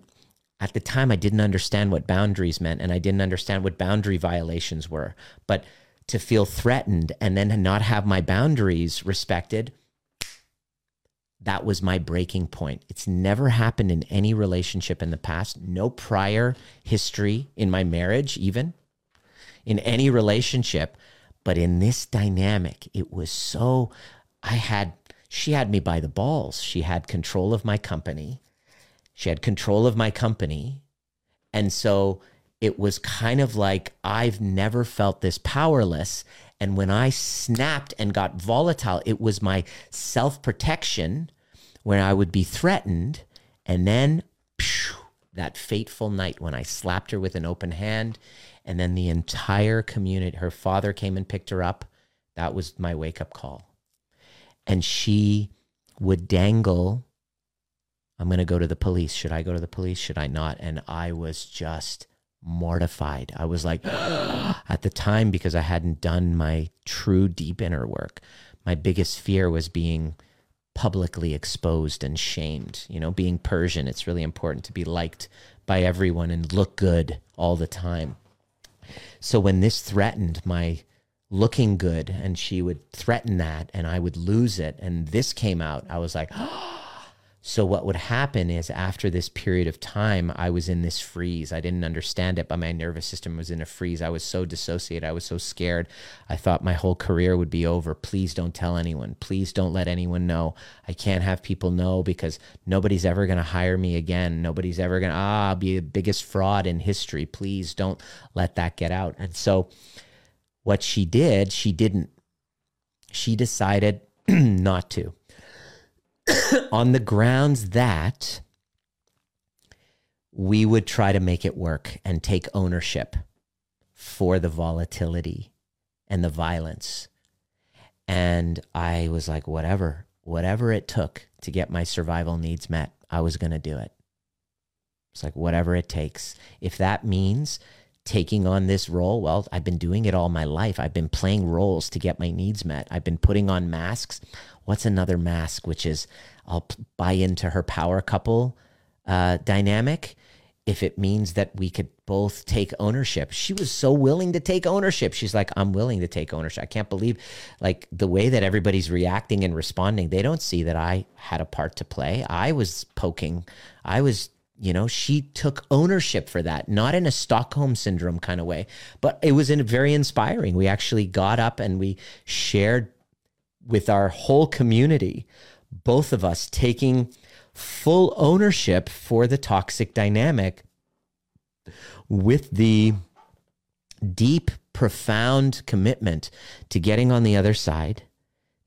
at the time i didn't understand what boundaries meant and i didn't understand what boundary violations were. But to feel threatened and then not have my boundaries respected that was my breaking point. It's never happened in any relationship in the past, no prior history in my marriage, even. In any relationship. But in this dynamic, it was so, I had, she had me by the balls. She had control of my company. She had control of my company. And so it was kind of like I've never felt this powerless. And when I snapped and got volatile, it was my self protection when I would be threatened. And then phew, that fateful night when I slapped her with an open hand, and then the entire community, her father came and picked her up. That was my wake up call. And she would dangle I'm going to go to the police. Should I go to the police? Should I not? And I was just mortified. I was like, (gasps) at the time, because I hadn't done my true deep inner work, my biggest fear was being publicly exposed and shamed. You know, being Persian, it's really important to be liked by everyone and look good all the time. So when this threatened my looking good and she would threaten that and I would lose it and this came out, I was like, (gasps) oh, so, what would happen is after this period of time, I was in this freeze. I didn't understand it, but my nervous system was in a freeze. I was so dissociated. I was so scared. I thought my whole career would be over. Please don't tell anyone. Please don't let anyone know. I can't have people know because nobody's ever going to hire me again. Nobody's ever going to, ah, I'll be the biggest fraud in history. Please don't let that get out. And so, what she did, she didn't. She decided (clears throat) not to. (coughs) on the grounds that we would try to make it work and take ownership for the volatility and the violence. And I was like, whatever, whatever it took to get my survival needs met, I was going to do it. It's like, whatever it takes. If that means taking on this role, well, I've been doing it all my life. I've been playing roles to get my needs met. I've been putting on masks what's another mask, which is I'll buy into her power couple uh, dynamic if it means that we could both take ownership. She was so willing to take ownership. She's like, I'm willing to take ownership. I can't believe like the way that everybody's reacting and responding. They don't see that I had a part to play. I was poking. I was, you know, she took ownership for that, not in a Stockholm syndrome kind of way, but it was in very inspiring. We actually got up and we shared with our whole community, both of us taking full ownership for the toxic dynamic with the deep, profound commitment to getting on the other side,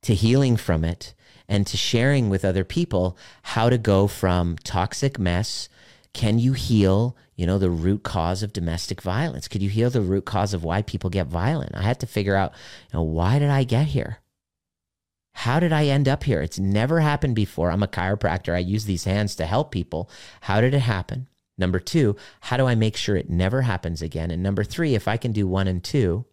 to healing from it, and to sharing with other people how to go from toxic mess. Can you heal, you know, the root cause of domestic violence? Could you heal the root cause of why people get violent? I had to figure out, you know, why did I get here? How did I end up here? It's never happened before. I'm a chiropractor. I use these hands to help people. How did it happen? Number two, how do I make sure it never happens again? And number three, if I can do one and two,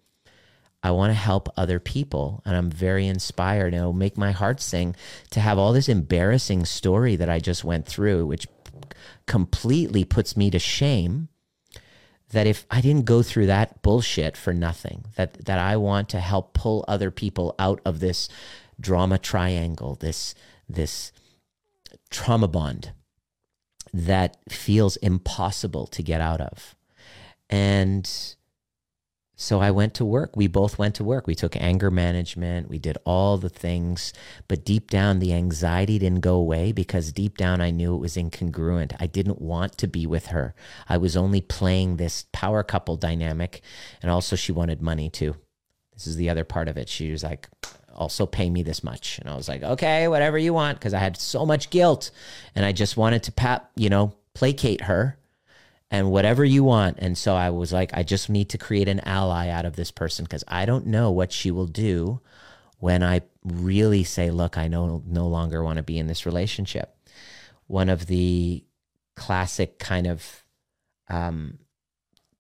I want to help other people. And I'm very inspired. And It'll make my heart sing to have all this embarrassing story that I just went through, which completely puts me to shame that if I didn't go through that bullshit for nothing, that that I want to help pull other people out of this drama triangle, this this trauma bond that feels impossible to get out of. And So I went to work. We both went to work. We took anger management. We did all the things. But deep down, the anxiety didn't go away because deep down, I knew it was incongruent. I didn't want to be with her. I was only playing this power couple dynamic. And also, she wanted money too. This is the other part of it. She was like, also pay me this much. And I was like, okay, whatever you want. Cause I had so much guilt and I just wanted to pat, you know, placate her and whatever you want. And so I was like, I just need to create an ally out of this person because I don't know what she will do when I really say, look, I no, no longer want to be in this relationship. One of the classic kind of um,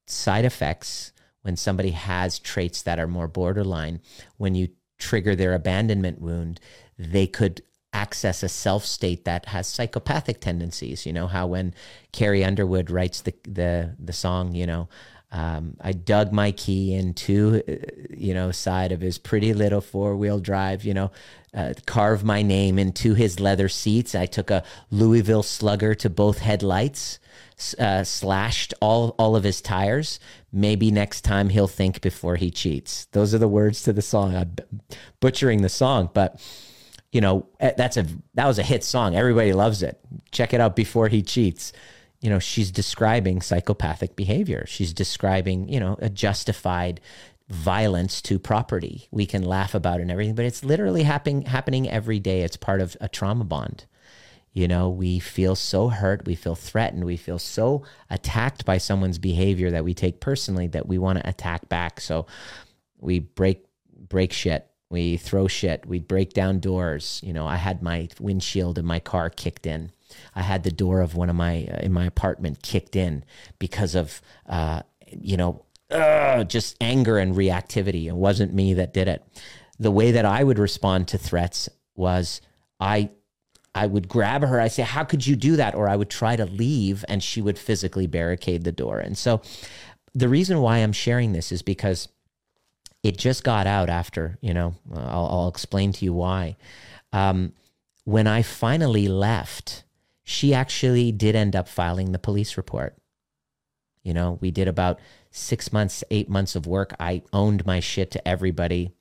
side effects when somebody has traits that are more borderline, when you trigger their abandonment wound, they could access a self state that has psychopathic tendencies. You know how when Carrie Underwood writes the the the song, you know, um, I dug my key into, uh, you know, side of his pretty little four wheel drive, you know, uh, carve my name into his leather seats. I took a Louisville slugger to both headlights, uh, slashed all, all of his tires. Maybe next time he'll think before he cheats. Those are the words to the song. I'm butchering the song, but you know, eh, that's a that was a hit song. Everybody loves it. Check it out before he cheats. You know, she's describing psychopathic behavior. She's describing, you know, a justified violence to property. We can laugh about it and everything, but it's literally happening happening every day. It's part of a trauma bond. You know, we feel so hurt, we feel threatened, we feel so attacked by someone's behavior that we take personally that we want to attack back. So we break break shit we throw shit. We break down doors. You know, I had my windshield in my car kicked in. I had the door of one of my uh, in my apartment kicked in because of uh, you know uh, just anger and reactivity. It wasn't me that did it. The way that I would respond to threats was I I would grab her. I say, "How could you do that?" Or I would try to leave, and she would physically barricade the door. And so, the reason why I'm sharing this is because it just got out after, you know, I'll, I'll explain to you why. Um, when I finally left, she actually did end up filing the police report. You know, we did about six months, eight months of work. I owned my shit to everybody.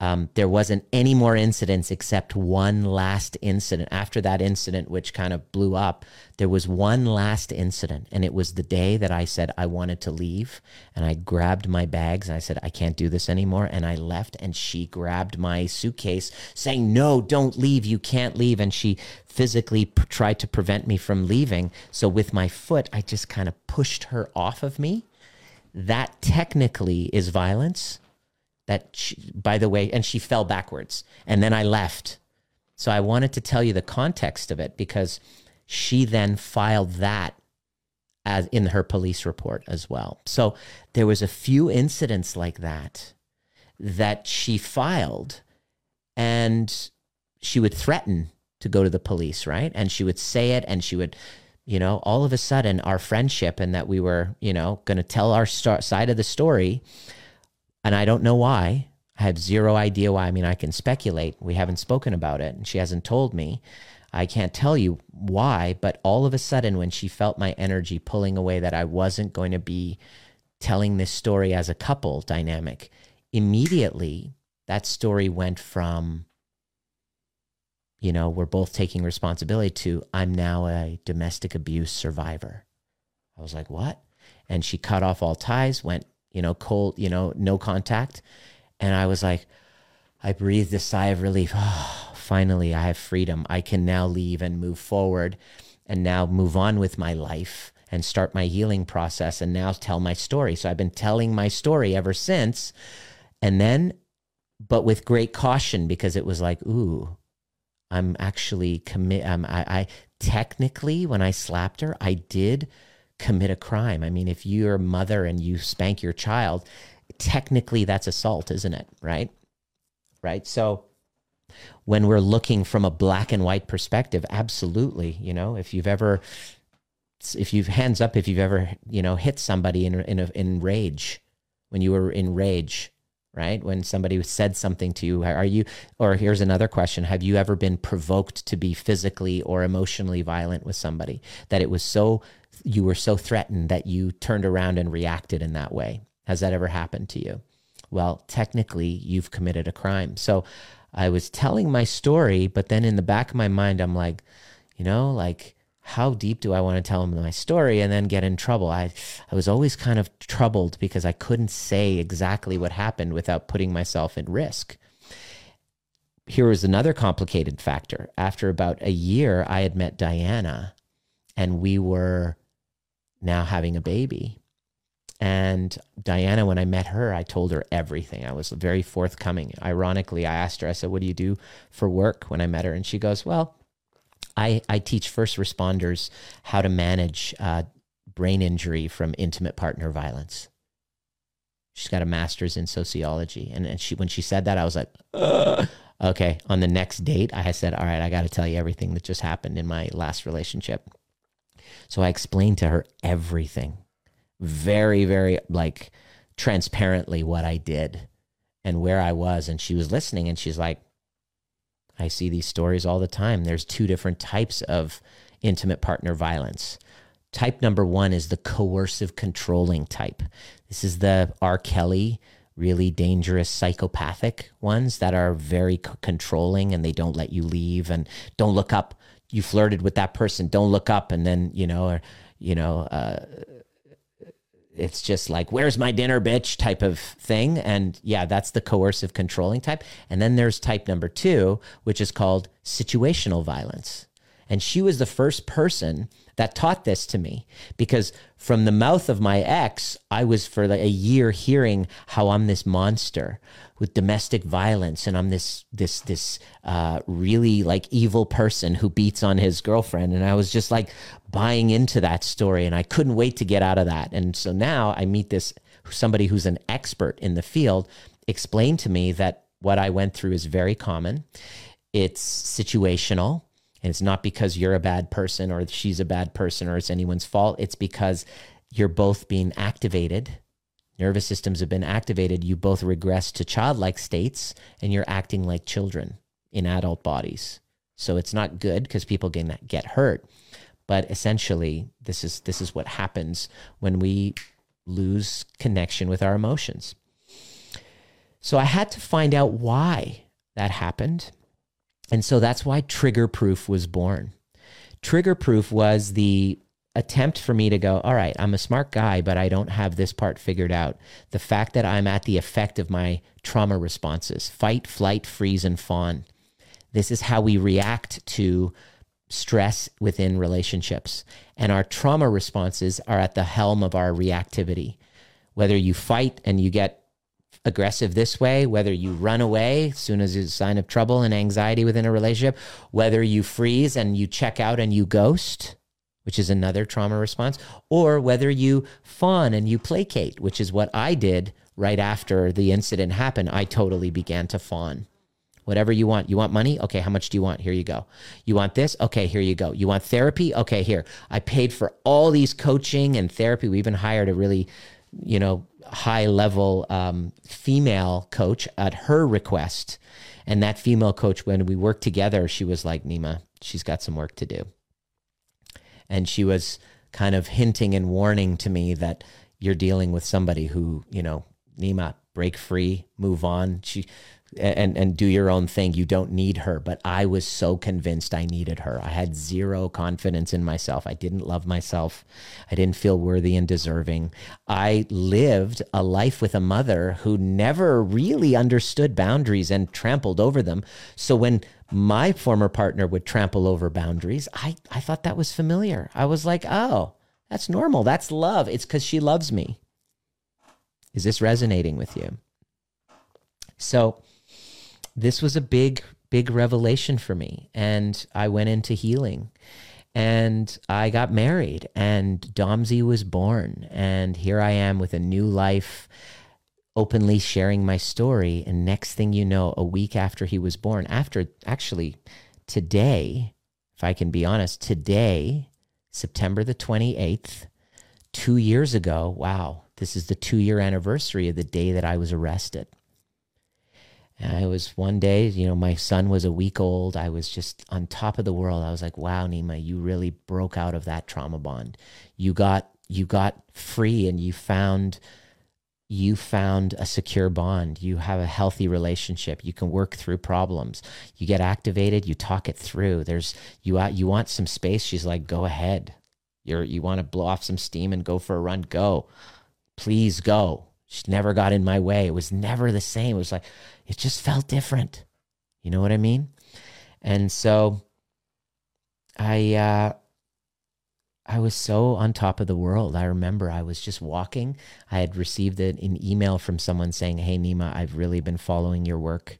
Um, there wasn't any more incidents except one last incident. After that incident, which kind of blew up, there was one last incident. And it was the day that I said I wanted to leave. And I grabbed my bags and I said, I can't do this anymore. And I left. And she grabbed my suitcase, saying, No, don't leave. You can't leave. And she physically p- tried to prevent me from leaving. So with my foot, I just kind of pushed her off of me. That technically is violence that she, by the way and she fell backwards. And then i left. So i wanted to tell you the context of it because she then filed that as in her police report as well. So there was a few incidents like that that she filed and she would threaten to go to the police right? And she would say it and she would you know all of a sudden our friendship and that we were you know going to tell our st- side of the story and I don't know why. I have zero idea why. I mean, I can speculate. We haven't spoken about it, and she hasn't told me. I can't tell you why, but all of a sudden, when she felt my energy pulling away, that I wasn't going to be telling this story as a couple dynamic, immediately that story went from, you know, we're both taking responsibility to I'm now a domestic abuse survivor. I was like, what? And she cut off all ties, went you know, cold, you know, no contact. And I was like, I breathed a sigh of relief. Oh, (sighs) finally, I have freedom. I can now leave and move forward and now move on with my life and start my healing process and now tell my story. So I've been telling my story ever since. And then, but with great caution because it was like, ooh, I'm actually commit. Um, I, I technically, when I slapped her, I did commit a crime. I mean, if you're a mother and you spank your child, technically that's assault, isn't it? Right? Right. So when we're looking from a black and white perspective, absolutely. You know, if you've ever, if you've hands up, if you've ever, you know, hit somebody in in a, in rage, when you were in rage, right? When somebody said something to you, are you, or here's another question Have you ever been provoked to be physically or emotionally violent with somebody that it was so you were so threatened that you turned around and reacted in that way. Has that ever happened to you? Well, technically, you've committed a crime. So I was telling my story, but then in the back of my mind, I'm like, you know, like, how deep do I want to tell them my story and then get in trouble? I, I was always kind of troubled because I couldn't say exactly what happened without putting myself in risk. Here was another complicated factor. After about a year, I had met Diana and we were now having a baby. And Diana, when I met her, I told her everything. I was very forthcoming. Ironically, I asked her, I said, What do you do for work when I met her? And she goes, Well, I, I teach first responders how to manage uh, brain injury from intimate partner violence. She's got a master's in sociology. And, and she, when she said that, I was like, okay. On the next date, I said, All right, I got to tell you everything that just happened in my last relationship. So I explained to her everything very, very like transparently what I did and where I was. And she was listening and she's like, I see these stories all the time. There's two different types of intimate partner violence. Type number one is the coercive controlling type. This is the R. Kelly, really dangerous psychopathic ones that are very c- controlling and they don't let you leave and don't look up. You flirted with that person, don't look up. And then, you know, or, you know, uh, it's just like where's my dinner bitch? type of thing. And yeah that's the coercive controlling type. And then there's type number 2 which is called situational violence. And she was the first person that taught this to me. Because from the mouth of my ex, I was for like a year hearing how I'm this monster with domestic violence and I'm this this this uh, really like evil person who beats on his girlfriend. And I was just like buying into that story and I couldn't wait to get out of that. And so now I meet this somebody who's an expert in the field. Explain to me that what I went through is very common. It's situational and it's not because you're a bad person or she's a bad person or it's anyone's fault. It's because you're both being activated. Nervous systems have been activated. You both regress to childlike states and you're acting like children in adult bodies. So it's not good because people can get hurt. But essentially, this is this is what happens when we lose connection with our emotions. So I had to find out why that happened. And so that's why Trigger Proof was born. Trigger Proof was the attempt for me to go, all right, I'm a smart guy, but I don't have this part figured out. The fact that I'm at the effect of my trauma responses fight, flight, freeze, and fawn. This is how we react to stress within relationships. And our trauma responses are at the helm of our reactivity. Whether you fight and you get aggressive this way, whether you run away as soon as there's a sign of trouble and anxiety within a relationship, whether you freeze and you check out and you ghost, which is another trauma response, or whether you fawn and you placate, which is what I did right after the incident happened. I totally began to fawn. Whatever you want. You want money? Okay, how much do you want? Here you go. You want this? Okay, here you go. You want therapy? Okay, here. I paid for all these coaching and therapy. We even hired a really, you know, high level um, female coach at her request. And that female coach, when we worked together, she was like, Nima, she's got some work to do. And she was kind of hinting and warning to me that you're dealing with somebody who, you know, Nima, break free, move on. She and and do your own thing. You don't need her. But I was so convinced I needed her. I had zero confidence in myself. I didn't love myself. I didn't feel worthy and deserving. I lived a life with a mother who never really understood boundaries and trampled over them. So when my former partner would trample over boundaries, I, I thought that was familiar. I was like, oh, that's normal. That's love. It's because she loves me. Is this resonating with you? So, this was a big, big revelation for me. And I went into healing and I got married and Domsey was born. And here I am with a new life, openly sharing my story. And next thing you know, a week after he was born, after actually today, if I can be honest, today, September the 28th, two years ago, wow, this is the two year anniversary of the day that I was arrested. It was one day, you know, my son was a week old. I was just on top of the world. I was like, wow, Nima, you really broke out of that trauma bond. You got you got free and you found you found a secure bond. You have a healthy relationship. You can work through problems. You get activated. You talk it through. There's you. Uh, you want some space. She's like, go ahead. You're you want to blow off some steam and go for a run. Go, please go. She never got in my way. It was never the same. It was like it just felt different. You know what I mean? And so, I. uh I was so on top of the world. I remember I was just walking. I had received an email from someone saying, "Hey Nima, I've really been following your work.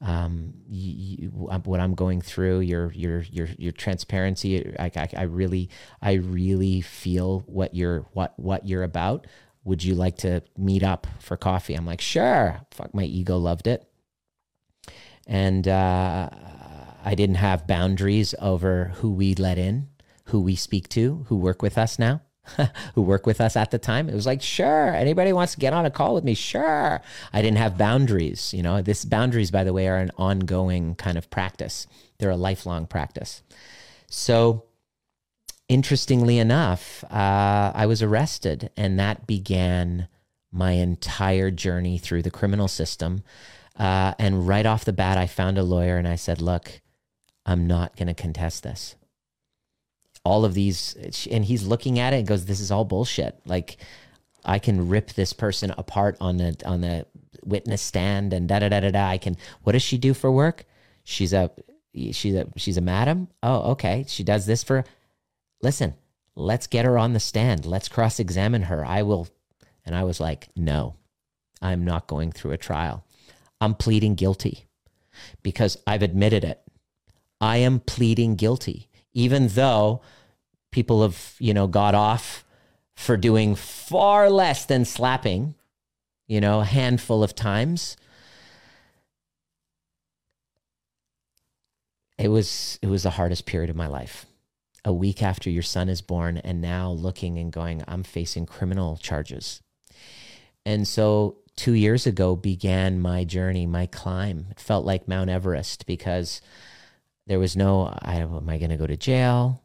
Um, you, you, what I'm going through, your your your your transparency. I, I, I really I really feel what you're what what you're about. Would you like to meet up for coffee?" I'm like, "Sure." Fuck, my ego loved it, and uh, I didn't have boundaries over who we let in who we speak to who work with us now. (laughs) who work with us at the time. It was like, sure, anybody wants to get on a call with me, sure. I didn't have boundaries. You know, this boundaries, by the way, are an ongoing kind of practice. They're a lifelong practice. So, interestingly enough, uh, I was arrested, and that began my entire journey through the criminal system. Uh, and right off the bat, I found a lawyer and I said, look, I'm not going to contest this. All of these and he's looking at it and goes this is all bullshit. Like i can rip this person apart on the on the witness stand and da da da da da. I can what does she do for work? She's a she's a she's a madam? Oh okay. She does this for listen let's get her on the stand. Let's cross examine her. I will and i was like no i'm not going through a trial i'm pleading guilty because i've admitted it i am pleading guilty even though people have, you know, got off for doing far less than slapping, you know, a handful of times. It was it was the hardest period of my life. A week after your son is born and now looking and going, I'm facing criminal charges. And so 2 years ago began my journey, my climb. It felt like Mount Everest because there was no, I, am I going to go to jail?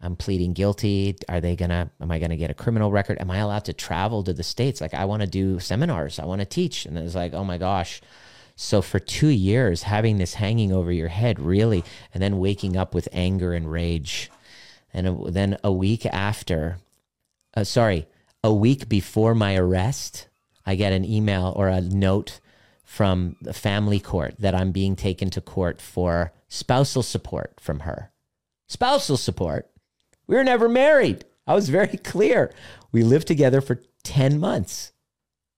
I'm pleading guilty. Are they going to, am I going to get a criminal record? Am I allowed to travel to the States? Like, I want to do seminars, I want to teach. And it's like, oh my gosh. So for two years, having this hanging over your head, really, and then waking up with anger and rage. And then a week after, uh, sorry, a week before my arrest, I get an email or a note from the family court that I'm being taken to court for spousal support from her. Spousal support. We were never married. I was very (laughs) clear. We lived together for 10 months.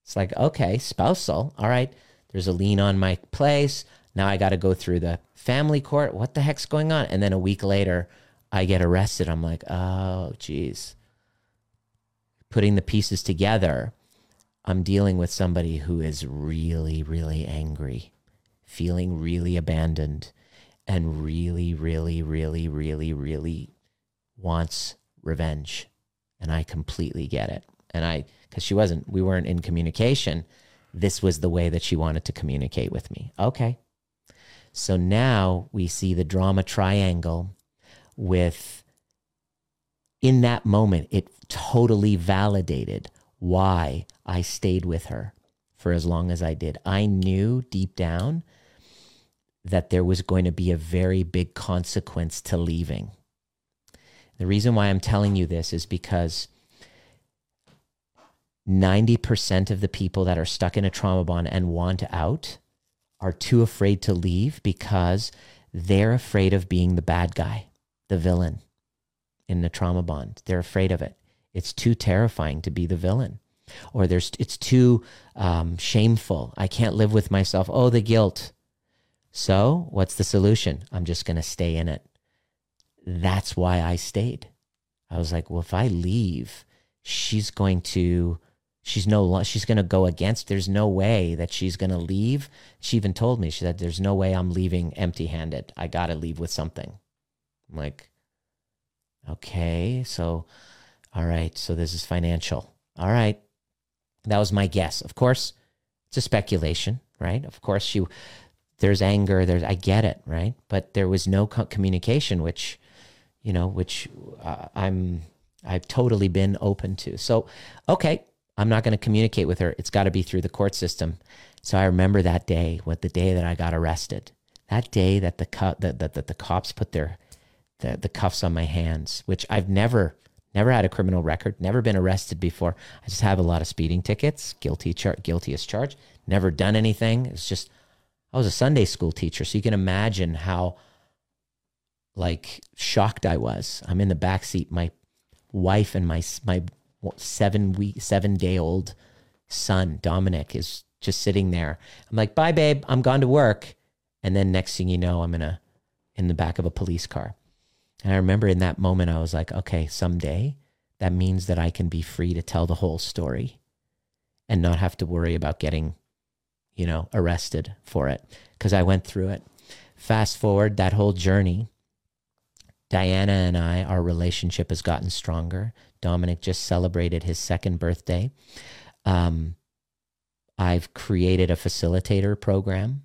It's like, okay, spousal. All right. There's a lien on my place. Now I got to go through the family court. What the heck's going on? And then a week later, I get arrested. I'm like, oh, geez. Putting the pieces together I'm dealing with somebody who is really, really angry, feeling really abandoned, and really, really, really, really, really wants revenge. And I completely get it. And I, because she wasn't, we weren't in communication. This was the way that she wanted to communicate with me. Okay. So now we see the drama triangle with, in that moment, it totally validated why I stayed with her for as long as I did. I knew deep down that there was going to be a very big consequence to leaving. The reason why I'm telling you this is because 90% of the people that are stuck in a trauma bond and want out are too afraid to leave because they're afraid of being the bad guy, the villain in the trauma bond. They're afraid of it. It's too terrifying to be the villain or there's it's too um, shameful. I can't live with myself. Oh, the guilt. So, what's the solution? I'm just going to stay in it. That's why I stayed. I was like, well, if I leave, she's going to she's no she's going to go against there's no way that she's going to leave she even told me she said there's no way i'm leaving empty handed i got to leave with something i'm like okay so all right so this is financial all right that was my guess. Of course, it's a speculation, right? Of course, she there's anger. There's I get it, right? But there was no co- communication, which you know, which uh, I'm I've totally been open to. So, okay, I'm not going to communicate with her. It's got to be through the court system. So I remember that day, what the day that I got arrested, that day that the cu- that, that, that the cops put their the, the cuffs on my hands, which I've never never had a criminal record, never been arrested before. I just have a lot of speeding tickets, guilty char- guilty as charged, never done anything. It's just I was a Sunday school teacher, so you can imagine how like shocked I was. I'm in the back seat. My wife and my my seven week seven day old son Dominic is just sitting there. I'm like, "Bye, babe. I'm gone to work." And then next thing you know, I'm in a in the back of a police car. And I remember in that moment, I was like, "Okay, someday that means that I can be free to tell the whole story, and not have to worry about getting, you know, arrested for it because I went through it." Fast forward that whole journey Diana and I, our relationship has gotten stronger. Dominic just celebrated his second birthday. Um, I've created a facilitator program,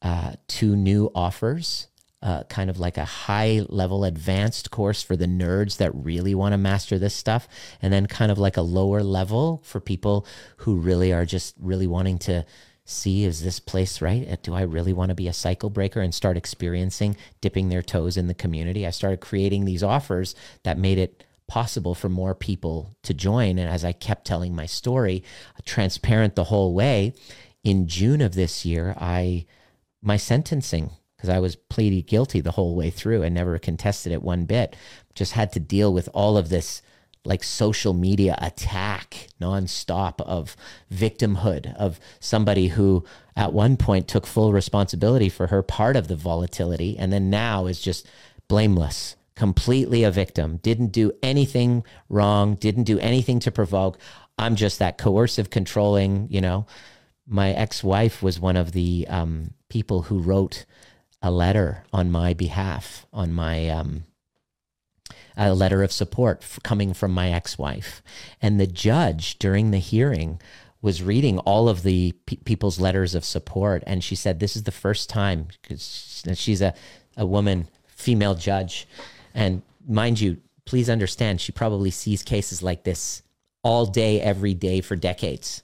uh, two new offers, uh, kind of like a high level advanced course for the nerds that really want to master this stuff, and then kind of like a lower level for people who really are just really wanting to see is this place right? Uh, do I really want to be a cycle breaker and start experiencing dipping their toes in the community? I started creating these offers that made it possible for more people to join. And as I kept telling my story, transparent the whole way, in June of this year, I my sentencing because I was pleaded guilty the whole way through and never contested it one bit. Just had to deal with all of this like social media attack nonstop of victimhood of somebody who at one point took full responsibility for her part of the volatility and then now is just blameless completely a victim didn't do anything wrong didn't do anything to provoke i'm just that coercive controlling you know my ex-wife was one of the um, people who wrote a letter on my behalf on my um, a letter of support coming from my ex-wife. And the judge during the hearing was reading all of the pe- people's letters of support. And she said this is the first time because she's a, a woman female judge. And mind you please understand she probably sees cases like this all day every day for decades.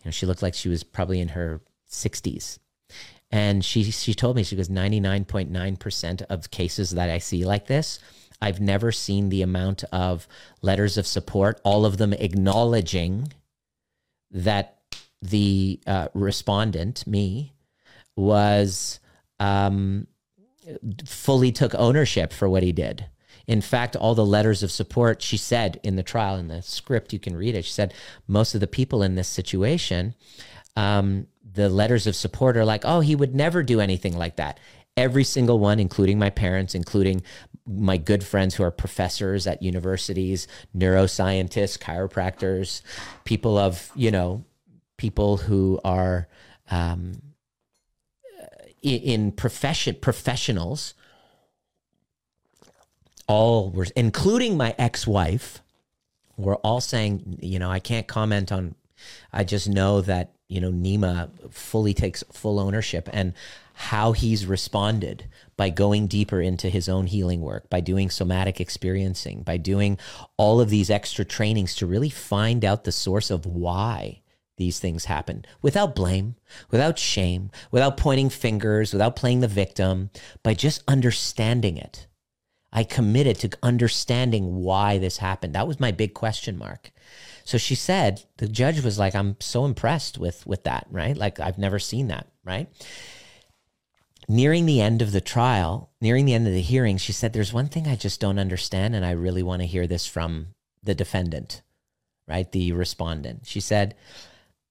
You know she looked like she was probably in her 60s and she she told me she goes 99.9% of cases that I see like this I've never seen the amount of letters of support, all of them acknowledging that the uh, respondent, me, was um, fully took ownership for what he did. In fact, all the letters of support, she said in the trial, in the script, you can read it. She said, most of the people in this situation, um, the letters of support are like, oh, he would never do anything like that. Every single one, including my parents, including my good friends who are professors at universities, neuroscientists, chiropractors, people of, you know, people who are um, in, in profession, professionals, all were, including my ex wife, were all saying, you know, I can't comment on, I just know that, you know, Nima fully takes full ownership. And how he's responded by going deeper into his own healing work, by doing somatic experiencing, by doing all of these extra trainings to really find out the source of why these things happen without blame, without shame, without pointing fingers, without playing the victim, by just understanding it. I committed to understanding why this happened. That was my big question mark. So she said, the judge was like, I'm so impressed with with that, right? Like I've never seen that, right? nearing the end of the trial, nearing the end of the hearing, she said, There's one thing I just don't understand, and I really want to hear this from the defendant, right? The respondent. She said,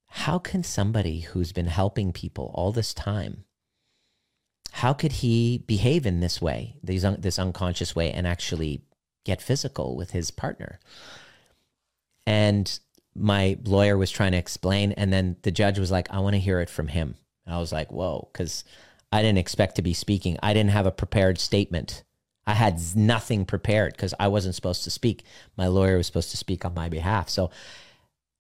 How can somebody who's been helping people all this time, how could he behave in this way, these this unconscious way, and actually get physical with his partner? And my lawyer was trying to explain, and then the judge was like, I want to hear it from him. I was like, Whoa, because I didn't expect to be speaking. I didn't have a prepared statement. I had nothing prepared because I wasn't supposed to speak. My lawyer was supposed to speak on my behalf. So,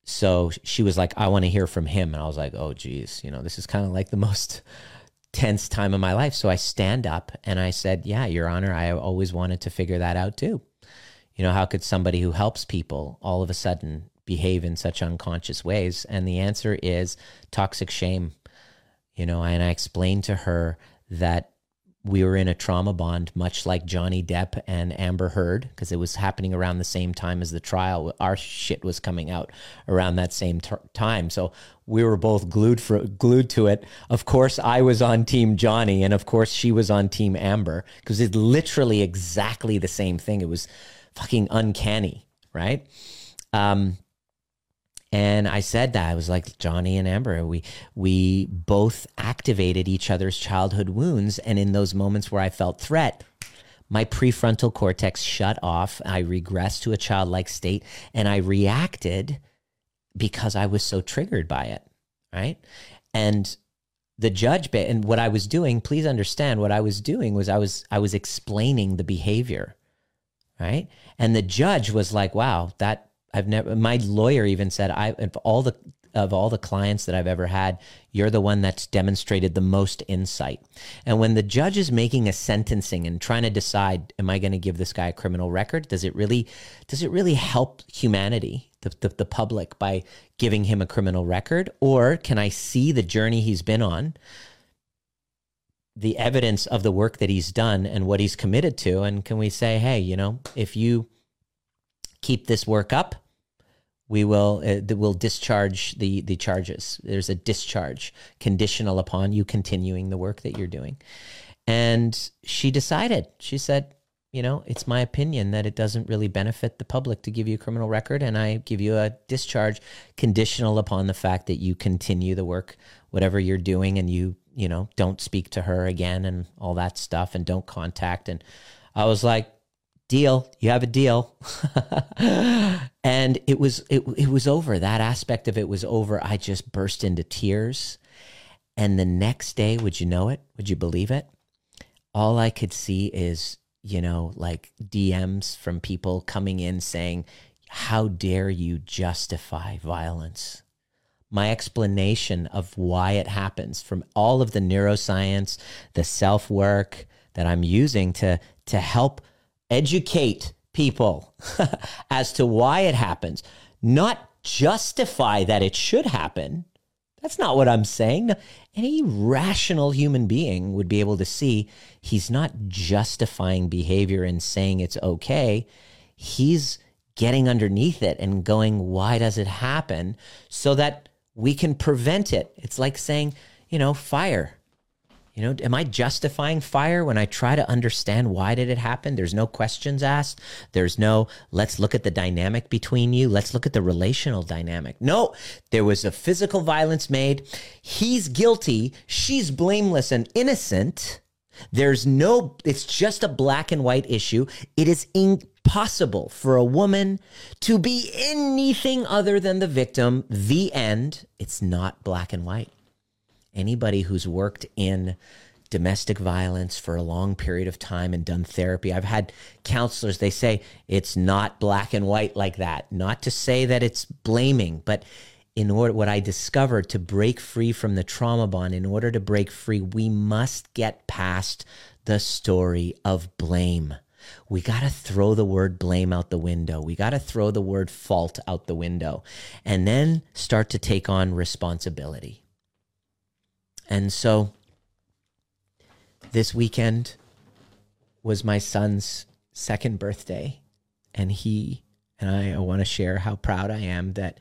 so she was like, "I want to hear from him," and I was like, "Oh, geez, you know, this is kind of like the most (laughs) tense time of my life." So I stand up and I said, "Yeah, Your Honor, I always wanted to figure that out too. You know, how could somebody who helps people all of a sudden behave in such unconscious ways? And the answer is toxic shame. You know, and I explained to her that we were in a trauma bond, much like Johnny Depp and Amber Heard, because it was happening around the same time as the trial. Our shit was coming out around that same t- time, so we were both glued for glued to it. Of course, I was on Team Johnny, and of course, she was on Team Amber, because it's literally exactly the same thing. It was fucking uncanny, right? Um, and I said that I was like Johnny and Amber. We we both activated each other's childhood wounds, and in those moments where I felt threat, my prefrontal cortex shut off. I regressed to a childlike state, and I reacted because I was so triggered by it. Right, and the judge bit, and what I was doing. Please understand what I was doing was I was I was explaining the behavior. Right, and the judge was like, "Wow, that." I've never. My lawyer even said, "I of all the of all the clients that I've ever had, you're the one that's demonstrated the most insight." And when the judge is making a sentencing and trying to decide, "Am I going to give this guy a criminal record? Does it really, does it really help humanity, the, the the public, by giving him a criminal record, or can I see the journey he's been on?" The evidence of the work that he's done and what he's committed to and can we say hey you know if you keep this work up we will uh, will discharge the the charges. There's a discharge conditional upon you continuing the work that you're doing. And she decided. She said, you know, it's my opinion that it doesn't really benefit the public to give you a criminal record, and I give you a discharge conditional upon the fact that you continue the work, whatever you're doing, and you you know don't speak to her again and all that stuff, and don't contact. And I was like, deal. You have a deal. (laughs) And it was it, it was over. That aspect of it was over. I just burst into tears. And the next day would you know it? Would you believe it? All i could see is you know like dms from people coming in saying how dare you justify violence my explanation of why it happens from all of the neuroscience the self work that i'm using to to help educate people (laughs) as to why it happens, not justify that it should happen. That's not what I'm saying. Any rational human being would be able to see he's not justifying behavior and saying it's okay. He's getting underneath it and going, why does it happen? So that we can prevent it. It's like saying, you know, fire. You know, am I justifying fire when I try to understand why did it happen? There's no questions asked. There's no let's look at the dynamic between you. Let's look at the relational dynamic. No, there was a physical violence made. He's guilty, she's blameless and innocent. There's no it's just a black and white issue. It is impossible for a woman to be anything other than the victim. The end. It's not black and white anybody who's worked in domestic violence for a long period of time and done therapy. I've had counselors, they say it's not black and white like that. Not to say that it's blaming, but in order what I discovered to break free from the trauma bond, in order to break free, we must get past the story of blame. We got to throw the word blame out the window. We got to throw the word fault out the window and then start to take on responsibility. And so this weekend was my son's second birthday. And he and I, I want to share how proud I am that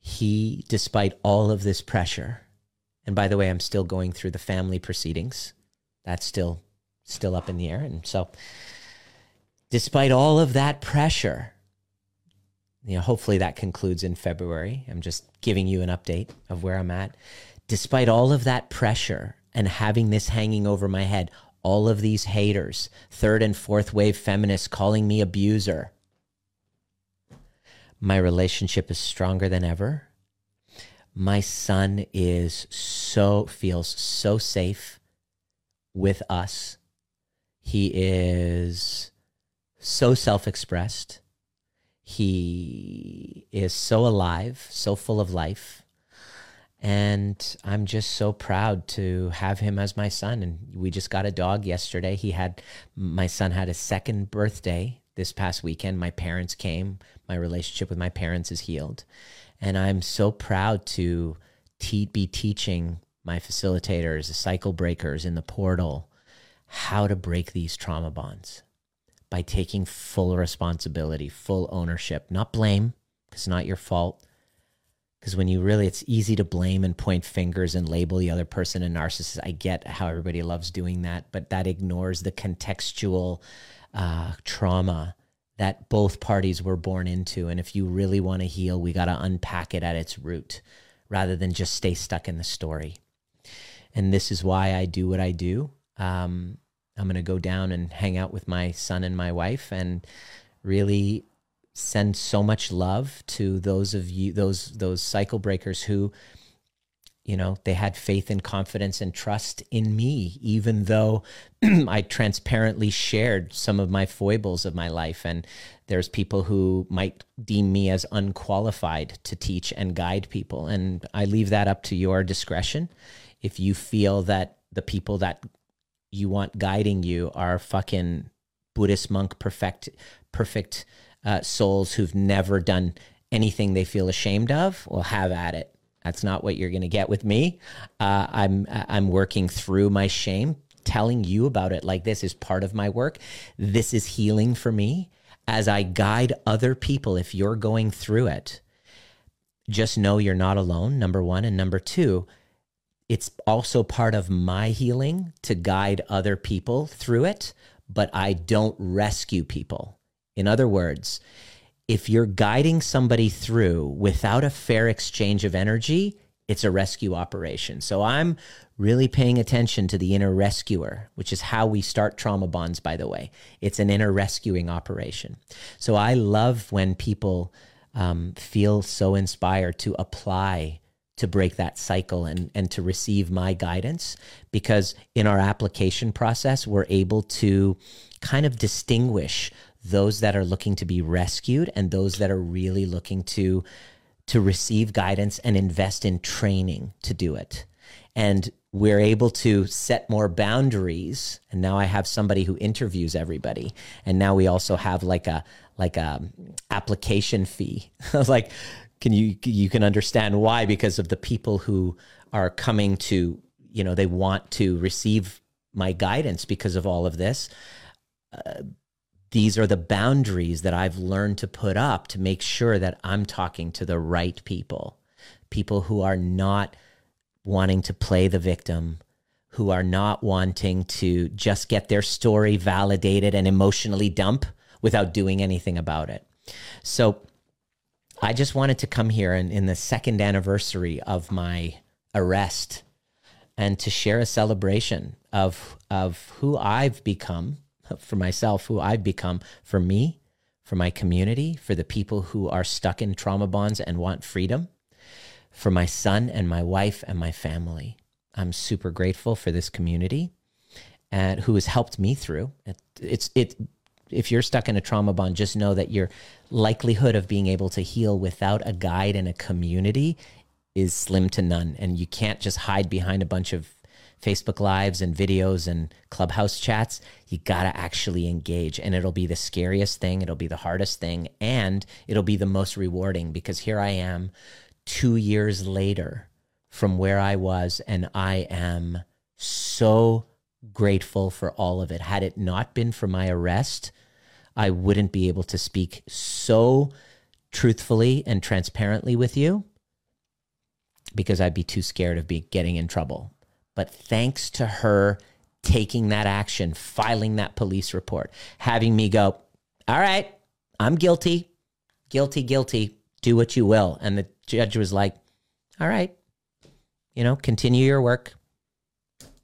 he, despite all of this pressure, and by the way, I'm still going through the family proceedings. That's still still up in the air. And so despite all of that pressure, you know, hopefully that concludes in February. I'm just giving you an update of where I'm at despite all of that pressure and having this hanging over my head, all of these haters, third and fourth wave feminists calling me abuser, my relationship is stronger than ever. My son is so, feels so safe with us. He is so self expressed. He is so alive, so full of life. And I'm just so proud to have him as my son. And we just got a dog yesterday. He had, my son had his second birthday this past weekend. My parents came. My relationship with my parents is healed. And I'm so proud to te- be teaching my facilitators, the cycle breakers in the portal, how to break these trauma bonds by taking full responsibility, full ownership, not blame, because it's not your fault. Because when you really, it's easy to blame and point fingers and label the other person a narcissist. I get how everybody loves doing that, but that ignores the contextual uh, trauma that both parties were born into. And if you really want to heal, we got to unpack it at its root rather than just stay stuck in the story. And this is why I do what I do. Um, I'm going to go down and hang out with my son and my wife and really send so much love to those of you those those cycle breakers who you know they had faith and confidence and trust in me even though (clears throat) i transparently shared some of my foibles of my life. And there's people who might deem me as unqualified to teach and guide people. And i leave that up to your discretion. If you feel that the people that you want guiding you are fucking buddhist monk perfect perfect uh, souls who've never done anything they feel ashamed of well have at it that's not what you're going to get with me. Uh, I'm I'm working through my shame. Telling you about it like this is part of my work. This is healing for me as I guide other people. If you're going through it, just know you're not alone. Number one, and number two, it's also part of my healing to guide other people through it. But I don't rescue people. In other words, if you're guiding somebody through without a fair exchange of energy, it's a rescue operation. So I'm really paying attention to the inner rescuer, which is how we start trauma bonds, by the way. It's an inner rescuing operation. So I love when people um, feel so inspired to apply to break that cycle and, and to receive my guidance because in our application process, we're able to kind of distinguish those that are looking to be rescued and those that are really looking to to receive guidance and invest in training to do it. And we're able to set more boundaries. And now I have somebody who interviews everybody. And now we also have like a like a application fee. (laughs) Like, can you you can understand why because of the people who are coming to you know they want to receive my guidance because of all of this. Uh, these are the boundaries that I've learned to put up to make sure that I'm talking to the right people, people who are not wanting to play the victim, who are not wanting to just get their story validated and emotionally dump without doing anything about it. So I just wanted to come here and in the second anniversary of my arrest and to share a celebration of of who I've become for myself, who I've become, for me, for my community, for the people who are stuck in trauma bonds and want freedom, for my son and my wife and my family. I'm super grateful for this community and who has helped me through. It, it's it if you're stuck in a trauma bond, just know that your likelihood of being able to heal without a guide and a community is slim to none. And you can't just hide behind a bunch of Facebook Lives and videos and Clubhouse chats, you got to actually engage. And it'll be the scariest thing, it'll be the hardest thing, and it'll be the most rewarding because here I am two years later from where I was, and I am so grateful for all of it. Had it not been for my arrest, I wouldn't be able to speak so truthfully and transparently with you because I'd be too scared of be getting in trouble. But thanks to her taking that action, filing that police report, having me go, all right, I'm guilty, guilty, guilty, do what you will. And the judge was like, all right, you know, continue your work,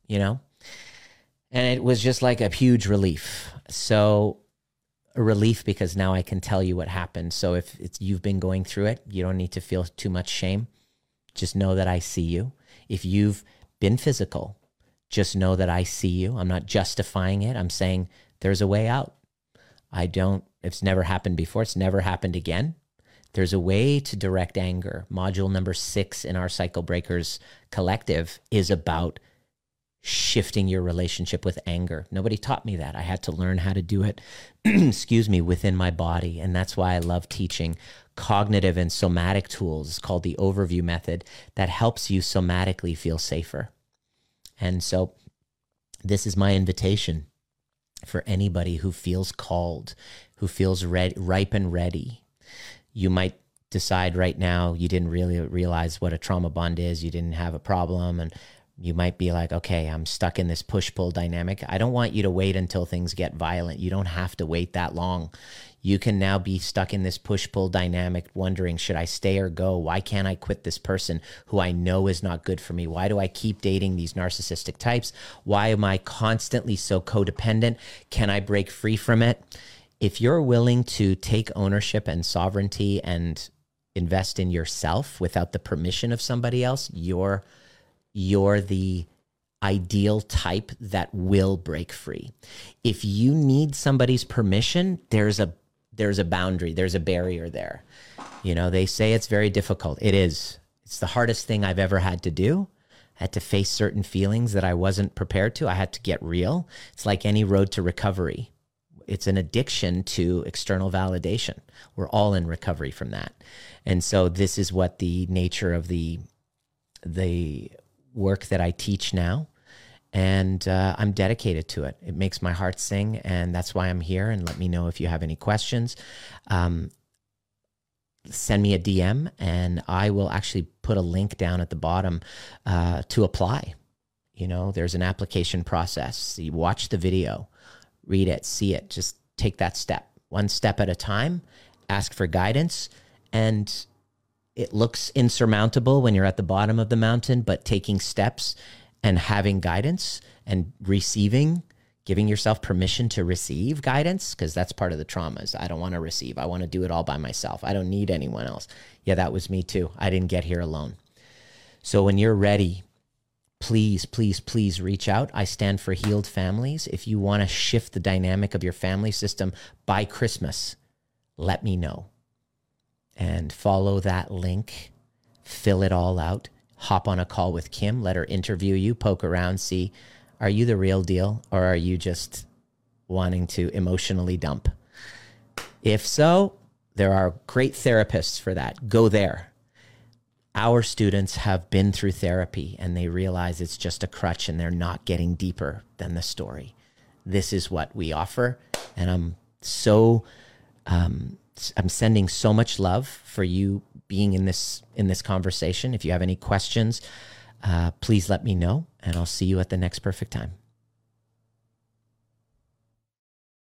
you know. And it was just like a huge relief. So, a relief because now I can tell you what happened. So, if you've been going through it, you don't need to feel too much shame. Just know that I see you. If you've been physical. Just know that I see you. I'm not justifying it. I'm saying there's a way out. I don't, it's never happened before. It's never happened again. There's a way to direct anger. Module number six in our Cycle Breakers collective is about shifting your relationship with anger. Nobody taught me that. I had to learn how to do it, (clears throat) excuse me, within my body. And that's why I love teaching cognitive and somatic tools called the overview method that helps you somatically feel safer. And so this is my invitation for anybody who feels called, who feels ripe and ready. You might decide right now you didn't really realize what a trauma bond is, you didn't have a problem and you might be like, okay, I'm stuck in this push pull dynamic. I don't want you to wait until things get violent. You don't have to wait that long. You can now be stuck in this push pull dynamic, wondering, should I stay or go? Why can't I quit this person who I know is not good for me? Why do I keep dating these narcissistic types? Why am I constantly so codependent? Can I break free from it? If you're willing to take ownership and sovereignty and invest in yourself without the permission of somebody else, you're you're the ideal type that will break free. If you need somebody's permission, there's a there's a boundary, there's a barrier there. You know, they say it's very difficult. It is. It's the hardest thing I've ever had to do. I had to face certain feelings that I wasn't prepared to. I had to get real. It's like any road to recovery. It's an addiction to external validation. We're all in recovery from that. And so this is what the nature of the the work that I teach now. And uh, I'm dedicated to it. It makes my heart sing. And that's why I'm here. And let me know if you have any questions. Um, send me a DM, and I will actually put a link down at the bottom uh, to apply. You know, there's an application process. You watch the video, read it, see it, just take that step, one step at a time, ask for guidance. And it looks insurmountable when you're at the bottom of the mountain, but taking steps and having guidance and receiving, giving yourself permission to receive guidance, because that's part of the traumas. I don't want to receive. I want to do it all by myself. I don't need anyone else. Yeah, that was me too. I didn't get here alone. So when you're ready, please, please, please reach out. I stand for healed families. If you want to shift the dynamic of your family system by Christmas, let me know and follow that link, fill it all out, hop on a call with Kim, let her interview you, poke around, see are you the real deal or are you just wanting to emotionally dump? If so, there are great therapists for that. Go there. Our students have been through therapy and they realize it's just a crutch and they're not getting deeper than the story. This is what we offer. And I'm so um, I'm sending so much love for you being in this in this conversation. If you have any questions, uh, please let me know, and I'll see you at the next perfect time.